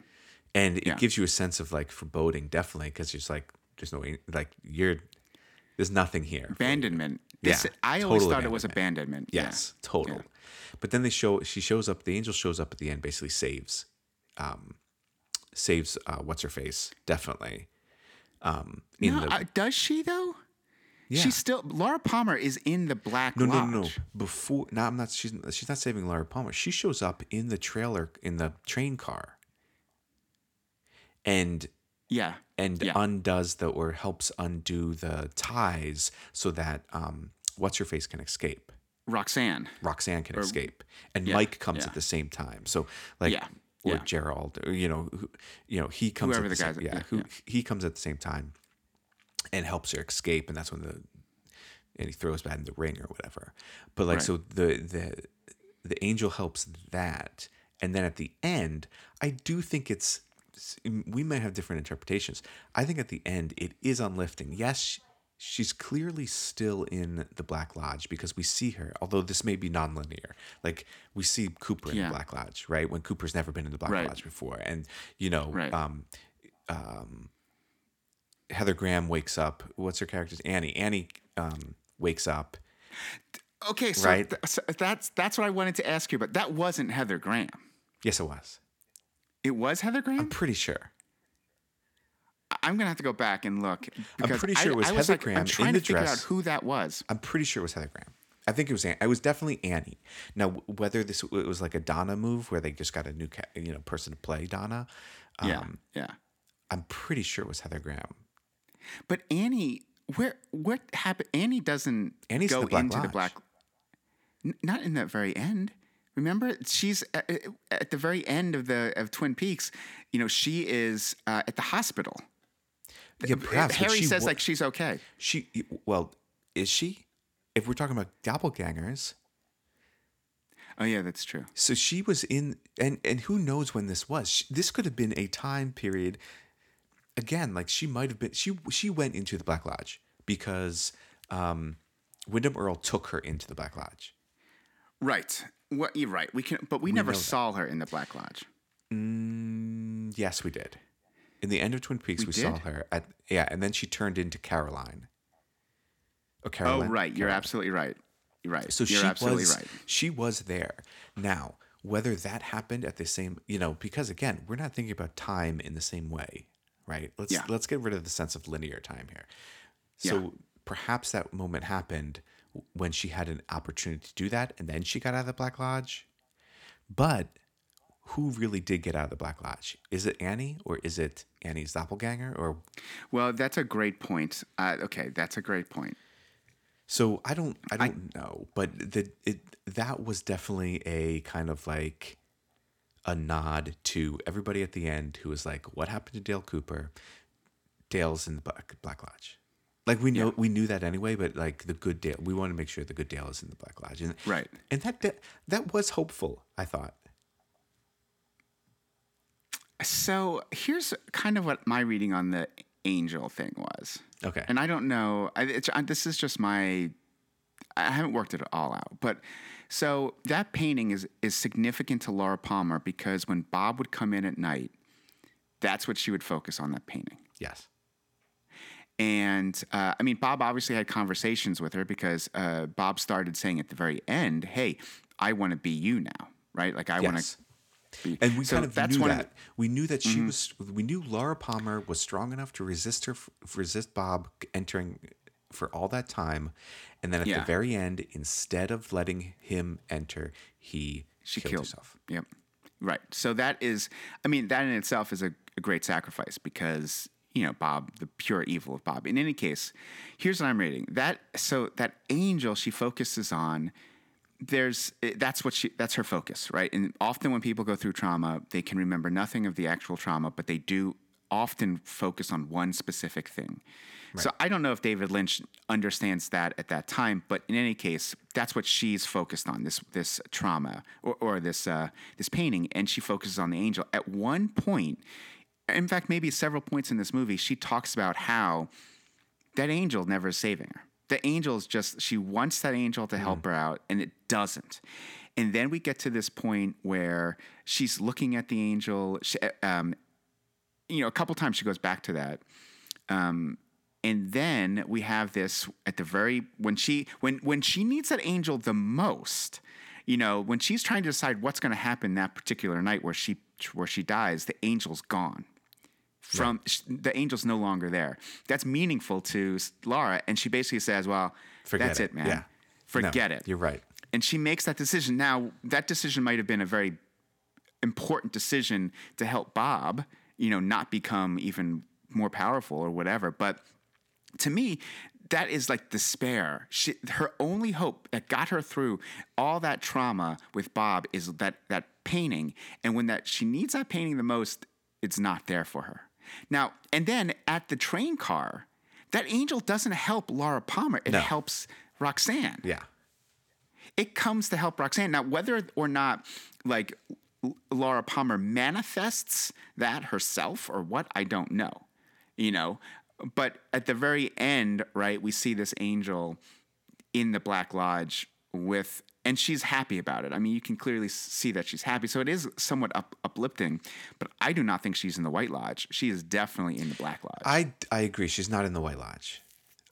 and it Yeah. gives you a sense of like foreboding definitely because it's like there's no like you're there's nothing here Abandonment. This, Yeah, I always thought it was abandonment. Yeah. yes total Yeah. but then they show she shows up the angel shows up at the end basically saves um saves uh what's her face definitely um in No, the uh, does she though? Yeah She's still Laura Palmer is in the Black no, no, Lodge. no, no. Before, no, I'm not. She's she's not saving Laura Palmer. She shows up in the trailer in the train car, and Yeah. and Yeah. undoes the or helps undo the ties so that um what's her face can escape. Roxanne. Roxanne can escape, and yeah, Mike comes at the same time. So like, Yeah, or. Gerard, or, you know, who, you know, he comes Whoever at the, the same, guys- yeah, yeah, who yeah. he comes at the same time, and helps her escape, and that's when the and he throws back in the ring or whatever. But like, Right. so the the the angel helps that, and then at the end, I do think it's we might have different interpretations. I think at the end it is unlifting. Yes, she's clearly still in the Black Lodge because we see her, although this may be nonlinear. Like we see Cooper in Yeah. the Black Lodge, right? When Cooper's never been in the Black Right. Lodge before. And you know, Right. um um Heather Graham wakes up. What's her character's Annie? Annie um wakes up. Okay, so, Right. th- so that's that's what I wanted to ask you about. That wasn't Heather Graham. Yes, it was. It was Heather Graham. I'm pretty sure. I'm gonna have to go back and look. because pretty sure I, it was I Heather like, Graham I'm in trying the to figure out dress. who that was. I'm pretty sure it was Heather Graham. I think it was. An- It was definitely Annie. Now, whether this it was like a Donna move where they just got a new ca- you know person to play Donna, um, yeah, yeah. I'm pretty sure it was Heather Graham. But Annie, where what happened? Annie doesn't Annie's go the Black into the black. N- not in that very end. Remember, she's at, at the very end of the of Twin Peaks. You know, she is uh, at the hospital. Yeah, uh, perhaps. Harry says wa- like she's okay. she. Well, is she? If we're talking about doppelgangers, Oh yeah, that's true. so she was in, and and who knows when this was? She, this could have been a time period. Again, like she might have been. She she went into the Black Lodge because um, Windom Earle took her into the Black Lodge. Right. What you're right. We can, but we, never know that. saw her in the Black Lodge. Mm, yes, we did. In the end of Twin Peaks, we, We saw her at yeah, and then she turned into Caroline. Or Oh, Caroline. right. You're absolutely right. You're right. So you're she absolutely was right. she was there. Now, whether that happened at the same, you know, because again, we're not thinking about time in the same way, right? Let's Yeah. let's get rid of the sense of linear time here. So Yeah. perhaps that moment happened when she had an opportunity to do that, and then she got out of the Black Lodge. But who really did get out of the Black Lodge? Is it Annie or is it Annie's doppelganger? Or Well, that's a great point. Uh, okay, that's a great point. so I don't I don't know, but the it that was definitely a kind of like a nod to everybody at the end who was like, "What happened to Dale Cooper? Dale's in the Black Black Lodge." Like we know we knew that anyway, but like the good Dale, we want to make sure the good Dale is in the Black Lodge, and Right. and that that, that was hopeful. I thought. So here's kind of what my reading on the angel thing was. Okay. And I don't know. I, it's, I, this is just my. I haven't worked it all out, but so that painting is is significant to Laura Palmer because when Bob would come in at night, that's what she would focus on that painting. Yes. And uh, I mean, Bob obviously had conversations with her because uh, Bob started saying at the very end, "Hey, I want to be you now, right? Like I want to be." And we So kind of that's knew one of that. we knew that she was. We knew Laura Palmer was strong enough to resist her, resist Bob entering for all that time, and then at Yeah. the very end, instead of letting him enter, he she killed, killed herself. Yep. Right. So that is, I mean, that in itself is a, a great sacrifice because you know Bob, the pure evil of Bob. In any case, here's what I'm reading. That so that angel she focuses on. There's eh, that's what she that's her focus, right? And often when people go through trauma, they can remember nothing of the actual trauma, but they do often focus on one specific thing. So I don't know if David Lynch understands that at that time, but in any case, that's what she's focused on this this trauma or, or this uh, this painting, and she focuses on the angel. At one point, in fact, maybe several points in this movie, she talks about how that angel never is saving her. The angel is just she wants that angel to help her out, and it doesn't. and then we get to this point where she's looking at the angel. She, um, you know, a couple times she goes back to that. Um, and then we have this at the very when she when when she needs that angel the most you know when she's trying to decide what's going to happen that particular night where she where she dies the angel's gone from sh the angel's no longer there that's meaningful to laura and she basically says well Forget that's it. it, man Yeah. forget No, it You're right. and she makes that decision. Now, that decision might have been a very important decision to help Bob, you know, not become even more powerful or whatever. But to me, that is like despair. She, her only hope that got her through all that trauma with Bob is that that painting. And when that she needs that painting the most, it's not there for her. Now, and then at the train car, that angel doesn't help Laura Palmer. It No. helps Roxanne Yeah. it comes to help Roxanne. Now, whether or not like Laura Palmer manifests that herself or what, I don't know. You know, but at the very end, right, we see this angel in the Black Lodge with, and she's happy about it. I mean, you can clearly see that she's happy. So it is somewhat up, uplifting, but I do not think she's in the White Lodge. She is definitely in the Black Lodge. I I agree. She's not in the White Lodge.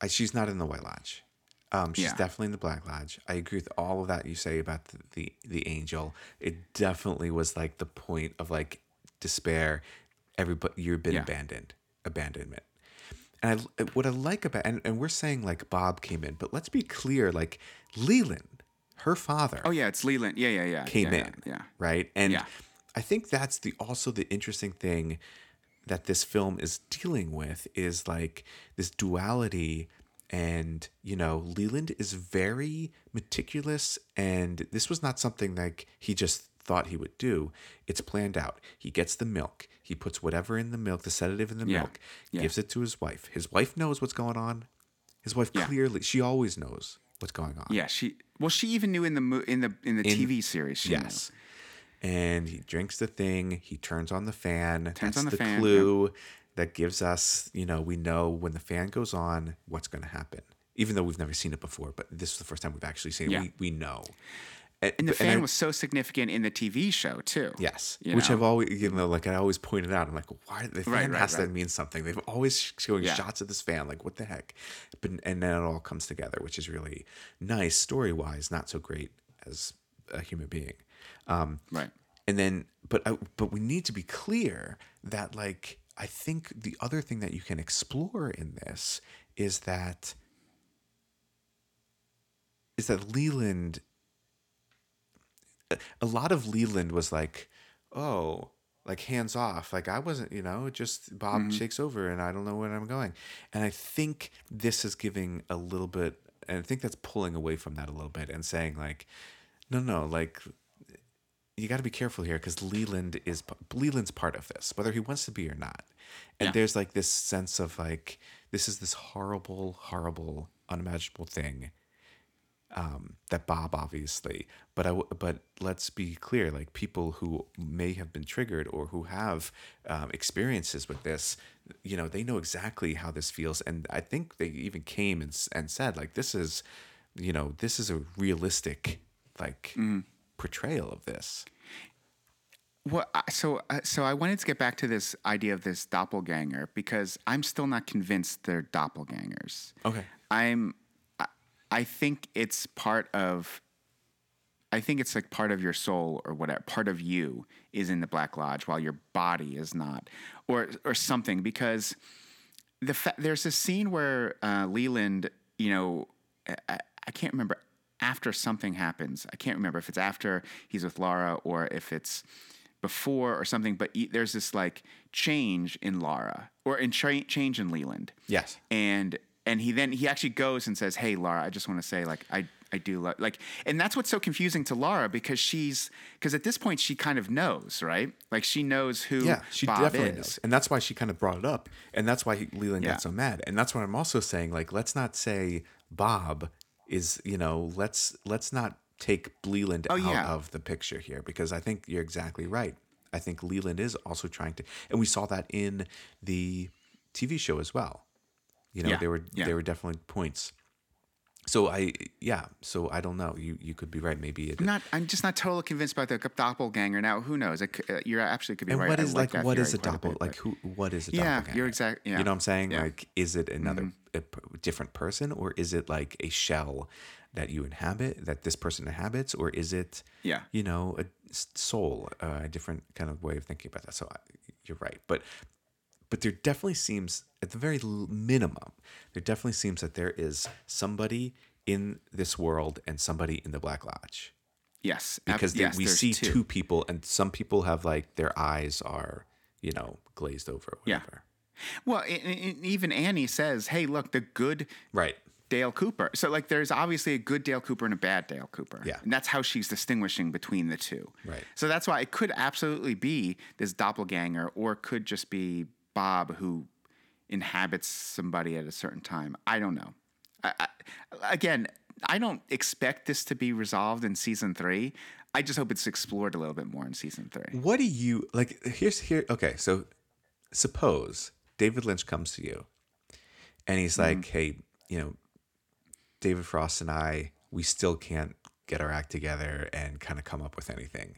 I, she's not in the White Lodge. Um, she's Yeah. definitely in the Black Lodge. I agree with all of that you say about the, the the angel. It definitely was like the point of like despair. Everybody, you've been Yeah. abandoned, abandonment. And I, uh, what I like about and, and we're saying like Bob came in, but let's be clear, like Leland, her father, oh, yeah, it's Leland. Yeah, yeah, yeah. came yeah, in, Yeah. right? And Yeah. I think that's the also the interesting thing that this film is dealing with is like this duality and you know Leland is very meticulous and this was not something like he just thought he would do it's planned out he gets the milk he puts whatever in the milk the sedative in the Yeah. milk Yeah. gives it to his wife his wife knows what's going on his wife Yeah. clearly she always knows what's going on Yeah, she well, she even knew in the mo- in the in the In- TV series. She Yes. And he drinks the thing. He turns on the fan. Turns That's on the the, fan, clue that gives us, you know, we know when the fan goes on what's going to happen. Even though we've never seen it before, but this is the first time we've actually seen it. Yeah. We, we know. And the fan I- was so significant in the TV show too. Yes, which know? I've always, you know, like I always pointed out. I'm like, why the fan Right, right, has to right. mean something? They've always showing Yeah. shots of this fan. Like, what the heck? But and then it all comes together, which is really nice story wise. Not so great as a human being. Um, Right. and then but I, but we need to be clear that like i think the other thing that you can explore in this is that is that leland a- lot of leland was like oh like hands off like i wasn't you know just bob mm-hmm. shakes over and i don't know where i'm going and i think this is giving a little bit and i think that's pulling away from that a little bit and saying like no no like you got to be careful here because Leland is Leland's part of this, whether he wants to be or not. And Yeah. there's like this sense of like this is this horrible, horrible, unimaginable thing um, that Bob obviously. But I w- but let's be clear, like people who may have been triggered or who have um, experiences with this, you know, they know exactly how this feels, and I think they even came and and said like this is, you know, this is a realistic like portrayal of this. Well, I- so uh, so I wanted to get back to this idea of this doppelganger because I'm still not convinced they're doppelgangers. Okay. I'm I, think it's part of I think it's like part of your soul or whatever part of you is in the Black Lodge while your body is not or or something because the fa- there's a scene where uh, Leland, you know, I, I can't remember after something happens. I can't remember if it's after he's with Laura or if it's before or something. But he, there's this like change in Laura or in cha- change in Leland. Yes. And and he then he actually goes and says, "Hey, Laura, I just want to say like I." I do love like, and that's what's so confusing to Laura because she's because at this point she kind of knows, right? Like she knows who Yeah, she Bob definitely is. knows, and that's why she kind of brought it up, and that's why he, Leland Yeah. got so mad, and that's what I'm also saying. Like, let's not say Bob is, you know, let's let's not take Leland Oh, out yeah. of the picture here because I think you're exactly right. I think Leland is also trying to, and we saw that in the TV show as well. You know, Yeah, there were yeah. there were definitely points So I yeah. So I don't know. You you could be right. Maybe it. I'm not. I'm just not totally convinced about the doppelganger. Now, who knows? Uh, you're absolutely could be and right. what is like, that what is a doppel bit, like who what is a Yeah, doppelganger? you're exact. Yeah. You know what I'm saying? Yeah. Like, is it another a p- different person, or is it like a shell that you inhabit, that this person inhabits, or is it, Yeah. you know, a soul, uh, a different kind of way of thinking about that? So I, you're right, but but there definitely seems, at the very minimum, there definitely seems that there is somebody in this world and somebody in the Black Lodge Yes. ab- because they, yes, we see two. people, and some people have like their eyes are, you know, glazed over. Or Yeah. whatever. Well, i i even Annie says, "Hey, look, the good Right. Dale Cooper." So, like, there's obviously a good Dale Cooper and a bad Dale Cooper. Yeah. and that's how she's distinguishing between the two. Right. So that's why it could absolutely be this doppelganger, or it could just be Bob who inhabits somebody at a certain time. I don't know. I, I, again, I don't expect this to be resolved in season three. I just hope it's explored a little bit more in season three. What do you like? Here's here. Okay, so suppose David Lynch comes to you, and he's like, Mm-hmm. "Hey, you know, David Frost and I, we still can't get our act together and kind of come up with anything.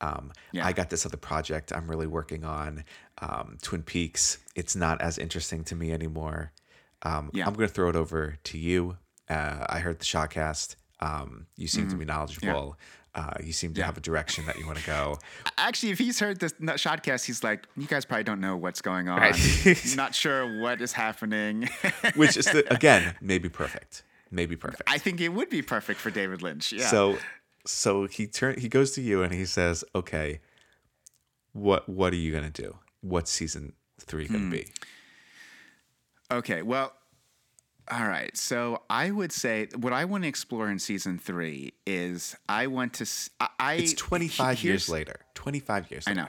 Um, Yeah. I got this other project I'm really working on, um, Twin Peaks. It's not as interesting to me anymore. Um, Yeah. I'm going to throw it over to you. Uh, I heard the shotcast. Um, you seem to be knowledgeable. Uh, you seem to Mm-hmm. Yeah. have a direction that you want to go. <laughs> Actually, if he's heard this shotcast, he's like, "You guys probably don't know what's going on. Right. <laughs> Not sure what is happening." which is the, <laughs> again maybe perfect maybe perfect I think it would be perfect for David Lynch. Yeah. so so he turn he goes to you and he says okay what what are you gonna do what's season three gonna Hmm. be Okay, well, all right. So I would say what I want to explore in season three is I want to. I it's 25 he- years later 25 years Later. I know.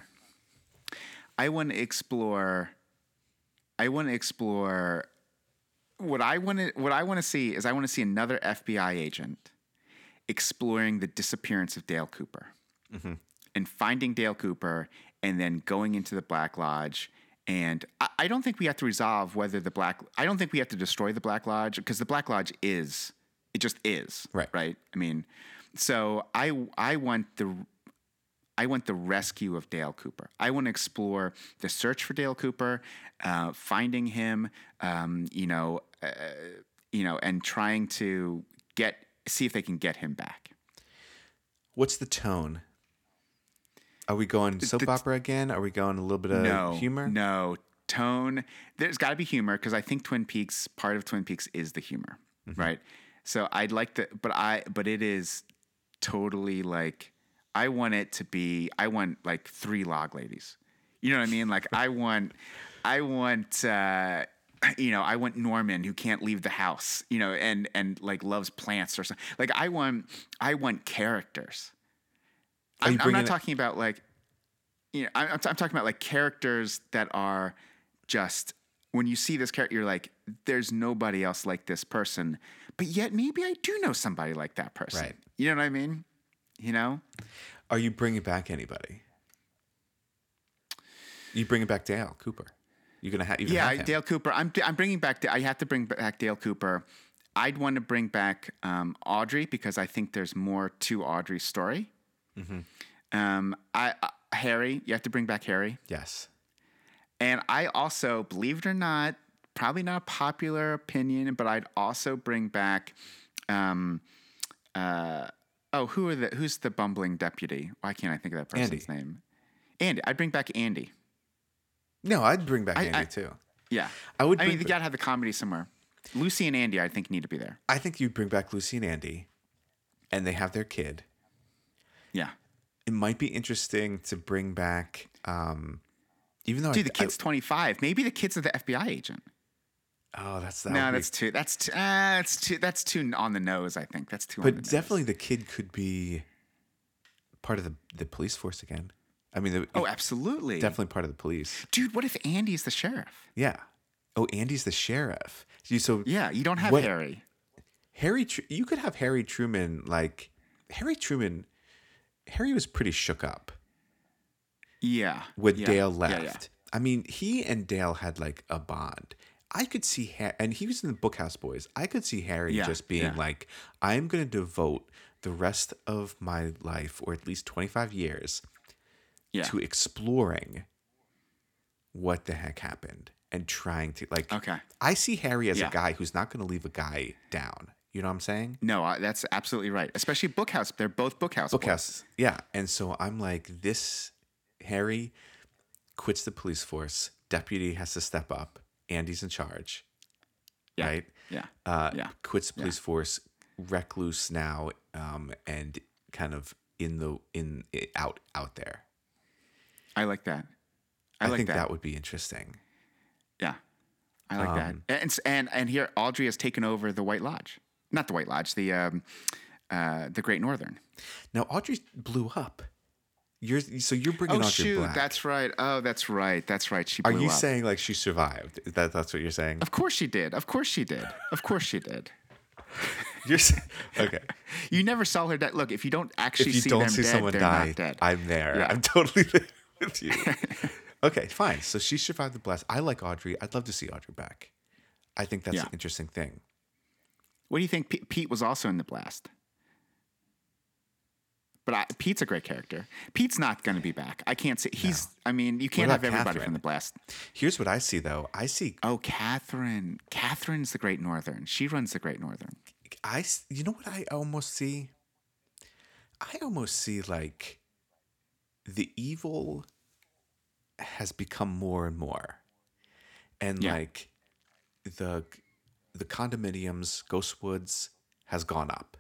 I want to explore. I want to explore. What I want to what I want to see is I want to see another FBI agent exploring the disappearance of Dale Cooper mm-hmm. and finding Dale Cooper and then going into the Black Lodge. And I, I don't think we have to resolve whether the Black. I don't think we have to destroy the Black Lodge because the Black Lodge is. It just is. Right. Right. I mean, so I I want the I want the rescue of Dale Cooper. I want to explore the search for Dale Cooper, uh, finding him, um, you know, uh, you know, and trying to get see if they can get him back. what's the tone are we going soap the- opera again are we going a little bit of no humor no tone. There's got to be humor because I think Twin Peaks part of Twin Peaks is the humor, Mm-hmm. right? So I'd like to, but I but it is totally like I want it to be. I want like three log ladies. You know what I mean? Like I want, I want. uh you know, I want Norman who can't leave the house, you know, and and like loves plants or something. Like I want, I want characters. I'm, I'm not it- talking about like, you know, I'm, I'm I'm talking about like characters that are just when you see this character, you're like, there's nobody else like this person, but yet maybe I do know somebody like that person. Right. You know what I mean? You know? are you bringing back anybody you bringing back dale cooper you're gonna ha- even yeah, have him. Dale Cooper. I'm I'm bringing back. I have to bring back Dale Cooper. I'd want to bring back um, Audrey because I think there's more to Audrey's story. Mm-hmm. Um, I uh, Harry. You have to bring back Harry. yes And I also, believe it or not, probably not a popular opinion, but I'd also bring back. Um, uh, oh, who are the? Who's the bumbling deputy? Why can't I think of that person's name? Andy. I'd bring back Andy. no i'd bring back I- andy I- too Yeah, I would I mean, ba- gotta have the comedy somewhere. Lucy and Andy, I think, need to be there. I think you'd bring back Lucy and Andy, and they have their kid. Yeah. It might be interesting to bring back, um, even though Dude, I, the kid's 25. Maybe the kid's the FBI agent. Oh, that's that. no, would be- that's too. That's too. Uh, that's too. That's too on the nose. I think that's too. on but the nose. definitely the kid could be part of the the police force again. I mean, the, Oh, absolutely. definitely part of the police. Dude, what if Andy's the sheriff? Yeah. Oh, Andy's the sheriff. You so Yeah, you don't have What- Harry. Harry. You could have Harry Truman like Harry Truman. Harry was pretty shook up. Yeah. when yeah, Dale yeah, left. yeah. I mean, he and Dale had like a bond. I could see Harry, and he was in the Bookhouse Boys. I could see Harry Yeah, just being yeah. like, I'm going to devote the rest of my life, or at least 25 years, Yeah. to exploring what the heck happened and trying to like. Okay. I see Harry as a guy who's not going to leave a guy down. You know what I'm saying? No, I, that's absolutely right. Especially Bookhouse. They're both Bookhouse. boys. Yeah. And so I'm like, this Harry quits the police force. Deputy has to step up. Andy's in charge. Yeah. Right? Yeah. Uh, Yeah. Quits the police force, recluse now, um, and kind of in the in out out there. I like that. I, I, like think that. that. would be interesting. Yeah, I like that. Um, And and and here Audrey has taken over the White Lodge, not the White Lodge, the um, uh, the Great Northern. Now Audrey blew up. You're so you're bringing Oh shoot, Black. that's right. Oh, that's right. That's right. She Are you up. saying like she survived? That that's what you're saying. Of course she did. Of course she did. Of course she did. <laughs> You're saying, okay. You never saw her dead. Look, if you don't actually if you see don't them see dead, someone die, dead. I'm there. Yeah. I'm <laughs> totally there with you. <laughs> okay, fine. So she survived the blast. I like Audrey. I'd love to see Audrey back. I think that's Yeah. an interesting thing. What do you think? Pete was also in the blast. But I, Pete's a great character. Pete's not going to be back. I can't say he's. I mean, you can't have everybody Catherine? from the blast. Here's what I see though. I see. Oh, Catherine. Catherine's the Great Northern. She runs the Great Northern. I. You know what I almost see. I almost see like the evil has become more and more, and Yeah. like the the condominiums, Ghostwoods has gone up.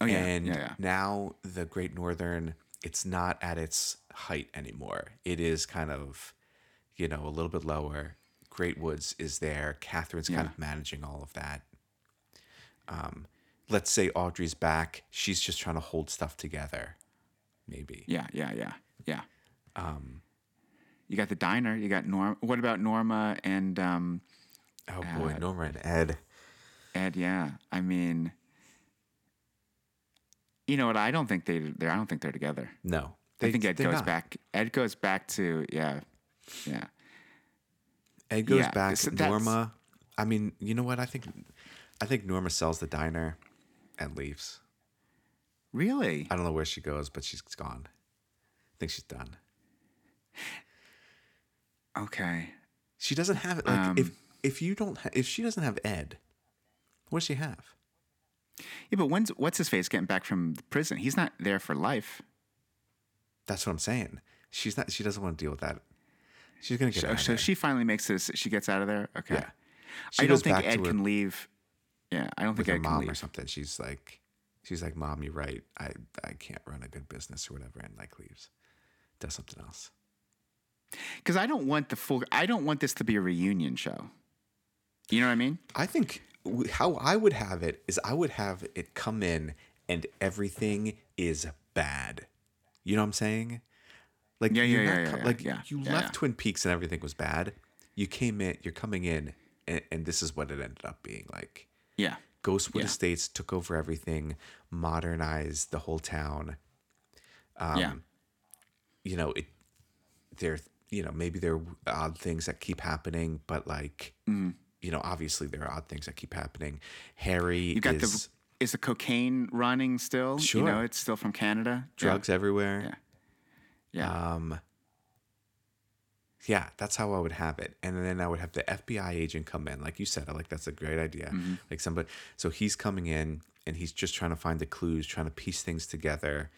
Oh yeah, and yeah, yeah. now the Great Northern, it's not at its height anymore. It is kind of, you know, a little bit lower. Great Woods is there. Catherine's kind of managing all of that. Um, let's say Audrey's back. She's just trying to hold stuff together. Maybe. Yeah, yeah, yeah, yeah. Um, you got the diner. You got Norm. What about Norma and um, Oh boy, Norma and Ed. Ed? Yeah, I mean, you know what? I don't think they. They're, I don't think they're together. No, I think Ed goes not. back. Ed goes back to yeah, yeah. Ed goes Yeah, back. so Norma. I mean, you know what? I think, I think Norma sells the diner, and leaves. Really? I don't know where she goes, but she's gone. I think she's done. Okay. She doesn't have it. Like if Um, if you don't ha- if she doesn't have Ed, what does she have? Yeah, but when's what's his face getting back from prison? He's not there for life. That's what I'm saying. She's not. She doesn't want to deal with that. She's gonna get So, out so she finally makes this. She gets out of there. Okay. Yeah. I don't think Ed can leave. Yeah, I don't think Ed can mom or something. She's like, she's like, Mom, you're right. I I can't run a good business or whatever, and like leaves, does something else. Because I don't want the full. I don't want this to be a reunion show. You know what I mean? I think how I would have it is I would have it come in and everything is bad. You know what I'm saying? Like Yeah, yeah, not yeah, co- yeah, like yeah, you yeah, left yeah. Twin Peaks and everything was bad. You came in, you're coming in, and, and this is what it ended up being like. Yeah. Ghostwood Yeah. Estates took over everything, modernized the whole town. Um, yeah. You know, it there you know, maybe there are odd things that keep happening, but like Mm-hmm. You know, obviously there are odd things that keep happening. Harry You got is the. Is the cocaine running still? Sure. You know, it's still from Canada. drugs everywhere. Yeah. Yeah. Um, yeah, that's how I would have it, and then I would have the FBI agent come in, like you said. I like that's a great idea. Mm-hmm. Like somebody, so he's coming in and he's just trying to find the clues, trying to piece things together.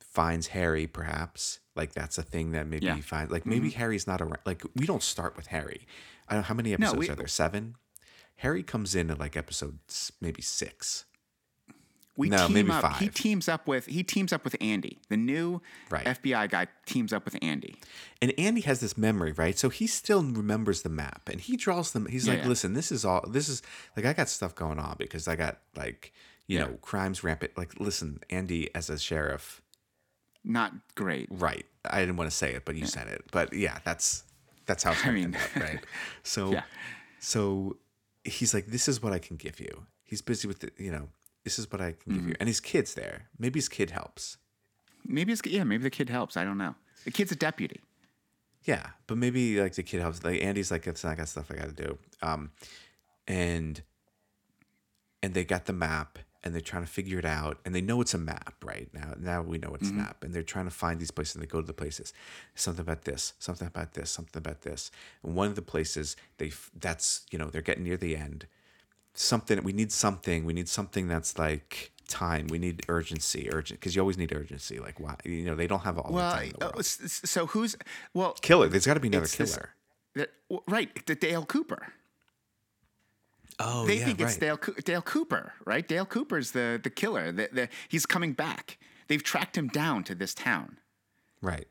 Finds Harry, perhaps like that's a thing that maybe Yeah. Mm-hmm. he finds. Like maybe Harry's not around. Like we don't start with Harry. I don't. Know how many No, episodes we- are there? Seven. Harry comes in at like episode maybe six. we no, team maybe up. He teams up with. He teams up with Andy. The new Right. FBI guy teams up with Andy. And Andy has this memory, right? So he still remembers the map and he draws them. He's Yeah, like, yeah. listen, this is all, this is like, I got stuff going on because I got like, you Yeah. know, crimes rampant. Like, listen, Andy as a sheriff, Not great. right. I didn't want to say it, but you said it. But yeah, that's, that's how it's going to mean- end up, right? <laughs> So, Yeah. so he's like, this is what I can give you. He's busy with the, you know, this is what I can Mm-hmm. give you. And his kid's there. Maybe his kid helps. Maybe it's yeah. Maybe the kid helps. I don't know. The kid's a deputy. Yeah, but maybe like the kid helps. Like Andy's like, it's I got stuff I got to do. Um, and and they got the map and they're trying to figure it out and they know it's a map right now. Now we know it's a map and they're trying to find these places and they go to the places. Something about this, something about this, something about this. And one of the places they that's you know they're getting near the end. Something we need something. We need something that's like time. We need urgency, urgent because you always need urgency. Like why you know they don't have all Well, the time the oh, s- so who's well? Killer. There's got to be another it's this- killer. that- right, the Dale Cooper. Oh they yeah, think it's right. Dale Dale Cooper, right? Dale Cooper's the the killer. The, the, he's coming back. They've tracked him down to this town, Right.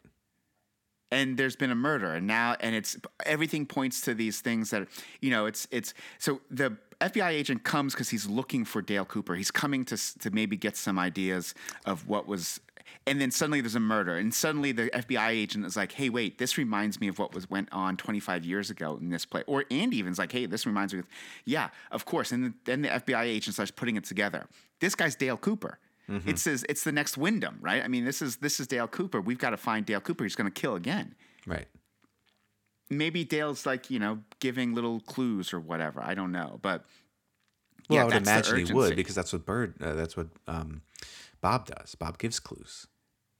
and there's been a murder, and now and it's everything points to these things that you know. It's it's so the FBI agent comes because he's looking for Dale Cooper. He's coming to to maybe get some ideas of what was. And then suddenly there's a murder, and suddenly the FBI agent is like, "Hey, wait, this reminds me of what was went on 25 years ago in this play." Or Andy even's like, "Hey, this reminds me of, yeah, of course." And then the FBI agent starts putting it together. This guy's Dale Cooper. It says it's the next Windom, right? I mean, this is this is Dale Cooper. We've got to find Dale Cooper. He's going to kill again. Right. Maybe Dale's like you know giving little clues or whatever. I don't know, but Well, yeah, I would imagine he would because that's what Bird. Uh, that's what um, Bob does. Bob gives clues.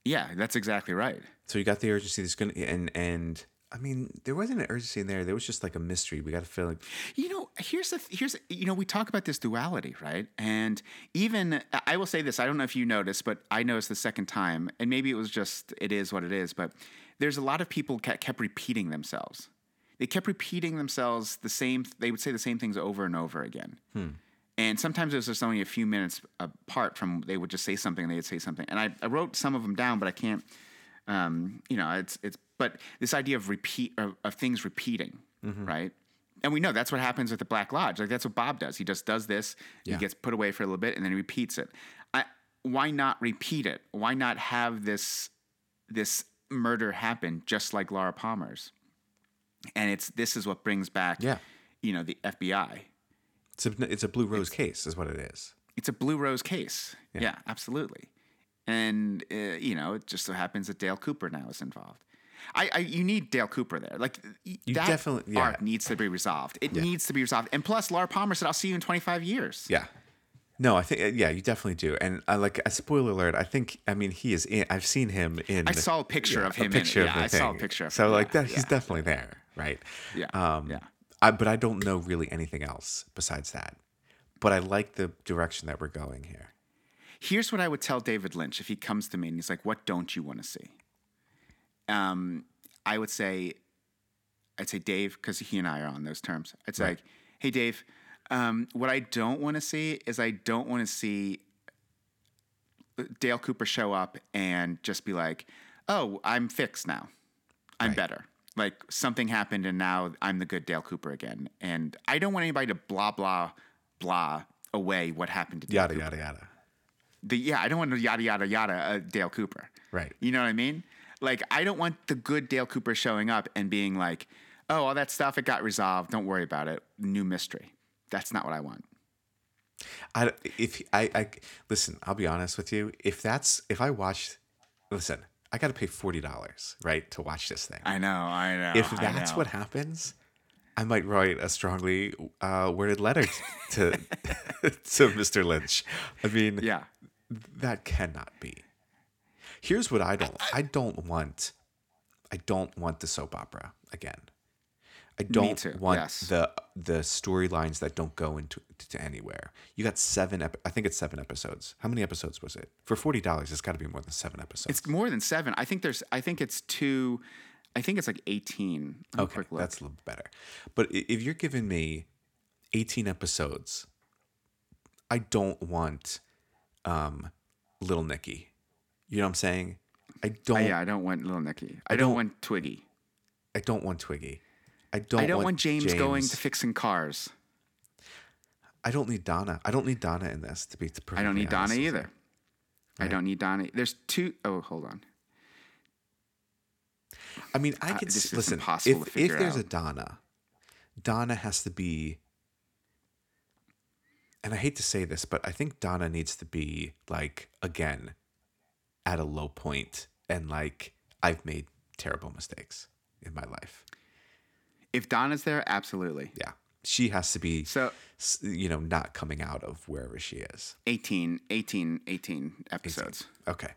yeah, that's exactly right. So you got the urgency. That's gonna and and I mean there wasn't an urgency in there. There was just like a mystery. We got to feel like You know, here's the here's you know we talk about this duality, right? And even I will say this. I don't know if you noticed, but I noticed the second time, and maybe it was just it is what it is. But there's a lot of people kept, kept repeating themselves. They kept repeating themselves the same. They would say the same things over and over again. Hmm. And sometimes it was just only a few minutes apart from they would just say something. And They would say something, and I, I wrote some of them down, but I can't. Um, you know, it's it's. But this idea of repeat of, of things repeating, right? And we know that's what happens with the Black Lodge. Like that's what Bob does. He just does this. Yeah. He gets put away for a little bit, and then he repeats it. I, why not repeat it? Why not have this this murder happen just like Laura Palmer's? And it's this is what brings back, Yeah. you know, the FBI. It's a it's a blue rose case is what it is. It's a blue rose case. Yeah, absolutely. And uh, you know, it just so happens that Dale Cooper now is involved. I, I you need Dale Cooper there. Like You that definitely- yeah. arc needs to be resolved. It needs to be resolved. And plus, Laura Palmer said, "I'll see you in 25 years." Yeah. No, I think uh, yeah, you definitely do. And I like a spoiler alert. I think I mean he is in. I've seen him in. I saw a picture of him A picture of Yeah, the I saw a picture of So him, like yeah, that, he's yeah. definitely there, right? Yeah, Um, yeah. I, but I don't know really anything else besides that. But I like the direction that we're going here. Here's what I would tell David Lynch if he comes to me and he's like, "What don't you want to see?" Um, I would say, I'd say Dave because he and I are on those terms. It's like, "Hey, Dave, um, what I don't want to see is I don't want to see Dale Cooper show up and just be like, "Oh, I'm fixed now. I'm better." Like something happened and now I'm the good Dale Cooper again. And I don't want anybody to blah blah blah away what happened to Dale Yada Cooper yada yada. the yeah, I don't want to yada yada yada uh, Dale Cooper. Right. You know what I mean? Like I don't want the good Dale Cooper showing up and being like, "Oh, all that stuff it got resolved. Don't worry about it. New mystery." That's not what I want. I if I, I listen, I'll be honest with you. If that's if I watched, listen, I got to pay forty dollars right to watch this thing. I know. I know. if that's know. what happens, I might write a strongly uh, worded letter to <laughs> to Mr. Lynch. I mean, Yeah. that cannot be. Here's what I don't. I don't want. I don't want the soap opera again. I don't want yes. the the storylines that don't go into to anywhere. You got seven. Ep- I think it's seven episodes. How many episodes was it? For forty dollars, it's got to be more than seven episodes. It's more than seven. I think there's. I think it's two. I think it's like eighteen. Okay, that's a little better. But if you're giving me 18 episodes, I don't want um, Little Nicky. You know what I'm saying? I Uh, don't. yeah, I don't want Little Nicky. I, don't- don't, want Twiggy. I don't want Twiggy. I don't. I don't want, James, going to fixing cars. I don't need Donna. I don't need Donna in this to be. To I don't need Donna honest with you. either. I don't need Donna. There's two oh hold on. I mean, I Uh, could this listen. impossible If if there's a. Donna, Donna has to be. And I hate to say this, but I think Donna needs to be like again, at a low point, and like I've made terrible mistakes. in my life. If Donna's there, absolutely. Yeah, she has to be, So you know, not coming out of wherever she is. 18, 18, 18 episodes. Okay.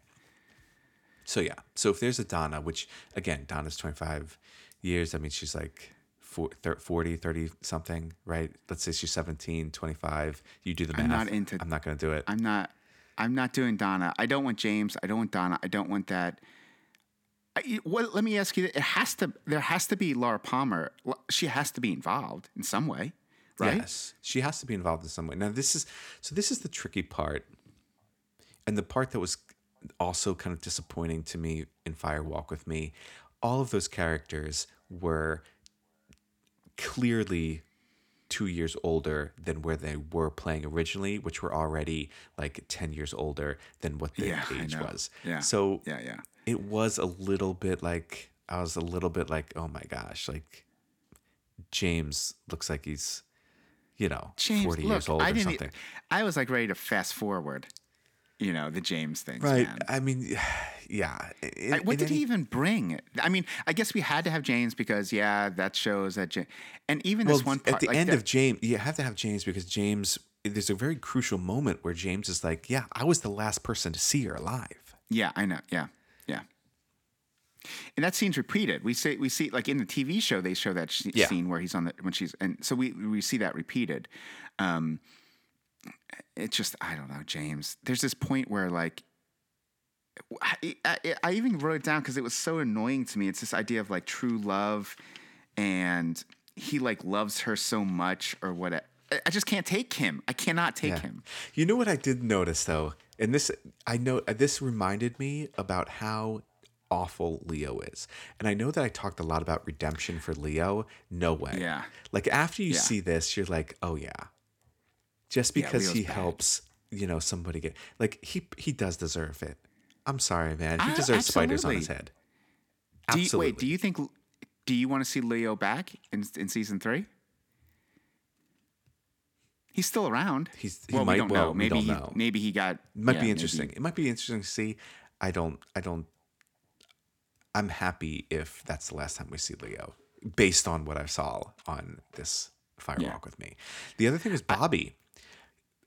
So yeah, so if there's a Donna, which again, Donna's 25 years, I mean, she's like four- 40, 30 something, right? Let's say she's 17, 25. You do the math. I'm not into- I'm not going to do it. I'm not. I'm not doing Donna. I don't want James. I don't want Donna. I don't want that. What, let me ask you. It has to. There has to be Laura Palmer. She has to be involved in some way, right? Yes, she has to be involved in some way. Now, this is so. This is the tricky part, and the part that was also kind of disappointing to me in Fire Walk with Me. All of those characters were clearly two years older than where they were playing originally, which were already like ten years older than what their Yeah, age was. Yeah. So Yeah, yeah. It was a little bit like I was a little bit like, oh my gosh, like James looks like he's, you know, James, forty look, years old I or something. I was like ready to fast forward. You know the James thing. Right. man. I mean, <sighs> yeah. in- I- what did he even bring? I mean, I guess we had to have James because yeah, that shows that. Ja- and even Well, this one part, at the like end that- of James, you have to have James because James. There's a very crucial moment where James is like, "Yeah, I was the last person to see her alive." Yeah, I know. Yeah, yeah. And that scene's repeated. We see we see like in the TV show they show that sh- Yeah. scene where he's on the when she's and so we we see that repeated. Um, it's just I don't know, James. There's this point where like. I, I, I even wrote it down because it was so annoying to me. It's this idea of like true love, and he like loves her so much, or what? I, I just can't take him. I cannot take Yeah. him. You know what I did notice though, and this I know this reminded me about how awful Leo is. And I know that I talked a lot about redemption for Leo. No way. Yeah. Like after you Yeah. see this, you're like, oh yeah. Just because Leo's he bad. helps, you know, somebody get like he he does deserve it. I'm sorry, man. He Ah, deserves spiders on his absolutely. head. Do you, Absolutely. wait, do you think? Do you want to see Leo back in in season three? He's still around. He's- he well, might- we don't well, know. Maybe don't he, know. maybe he got. It might yeah, be maybe- interesting. It might be interesting to see. I don't. I don't. I'm happy if that's the last time we see Leo, based on what I saw on this Fire Walk Yeah. with me. The other thing is Bobby.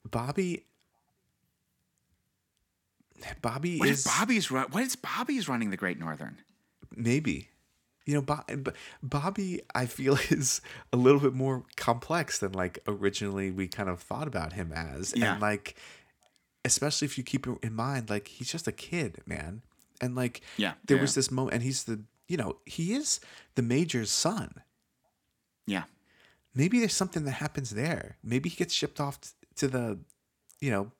Bobby. Bobby What is is Bobby's run? What is Bobby's running the Great Northern? maybe. You know, Bo- Bo- Bobby, I feel <laughs> is a little bit more complex than like originally we kind of thought about him as, Yeah. and like, especially if you keep in mind, like he's just a kid, man, and like, Yeah, there yeah. was this moment, and he's the, you know, he is the major's son. Yeah, Maybe there's something that happens there. Maybe he gets shipped off to the, you know,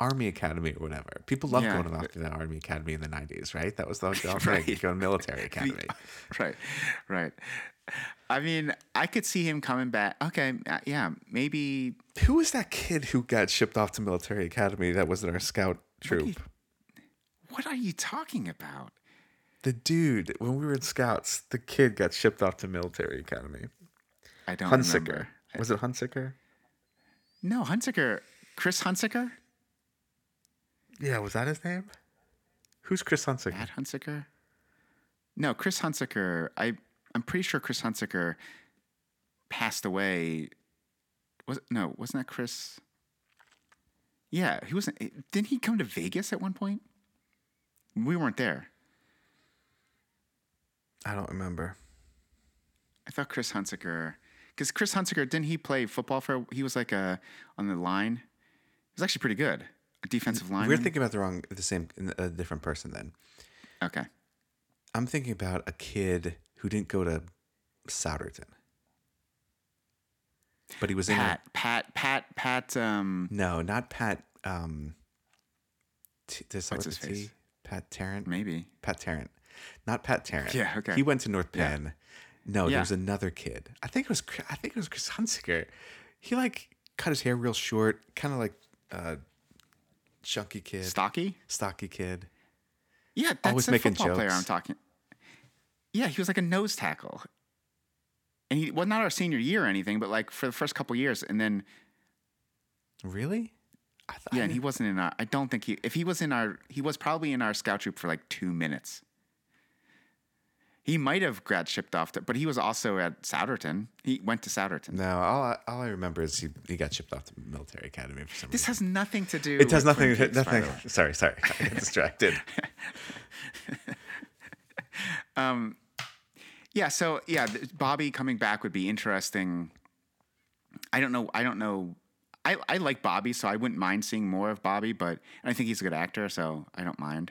Army Academy or whatever. People love Yeah. going off to the Army Academy in the '90s, right? That was the <laughs> whole Right. thing. Go to military <laughs> academy. <laughs> right, right. I mean, I could see him coming back. Okay, uh, yeah, maybe. Who was that kid who got shipped off to military academy that wasn't our scout troop? What are you talking about? The dude, when we were in scouts, the kid got shipped off to military academy. I don't Hunsicker. remember. Was it Hunsicker? No, Hunsicker. Chris Hunsicker. Yeah, was that his name? Who's Chris Hunsicker? Matt Hunsicker? No, Chris Hunsicker. I I'm pretty sure Chris Hunsicker passed away. Was no? Wasn't that Chris? Yeah, he wasn't. Eh, didn't he come to Vegas at one point? We weren't there. I don't remember. I thought Chris Hunsicker, because Chris Hunsicker didn't he play football for? He was like a on the line. He was actually pretty good, a defensive line. We're thinking about the wrong, the same, a different person then. Okay. I'm thinking about a kid who didn't go to Souderton, but he was in. A, Pat, Pat, Pat, Pat. Um, no, not Pat. Um, T, does What's his T? face? Pat Tarrant. maybe. Pat Tarrant, not Pat Tarrant. Yeah, okay. He went to North Yeah. Penn. No, there was another kid. I think it was. Chris- I think it was Chris Hunsicker. He like cut his hair real short, kind of like a chunky kid, Stocky. stocky kid. Yeah, that's Always the making football player I'm talking. Yeah, he was like a nose tackle, and he well not our senior year or anything, but like for the first couple years, and then Really? I thought. yeah, and he wasn't in our. I don't think he. If he was in our, he was probably in our scout troop for like two minutes. He might have grad shipped off, to, but he was also at Souderton. He went to Souderton. No, all I, all I remember is he, he got shipped off to military academy for some This reason. This has nothing to do. It has nothing. Peaks, nothing. Sorry, sorry. I got distracted. <laughs> Um, yeah. So yeah, Bobby coming back would be interesting. I don't know. I don't know. I, I like Bobby, so I wouldn't mind seeing more of Bobby, but and I think he's a good actor, so I don't mind.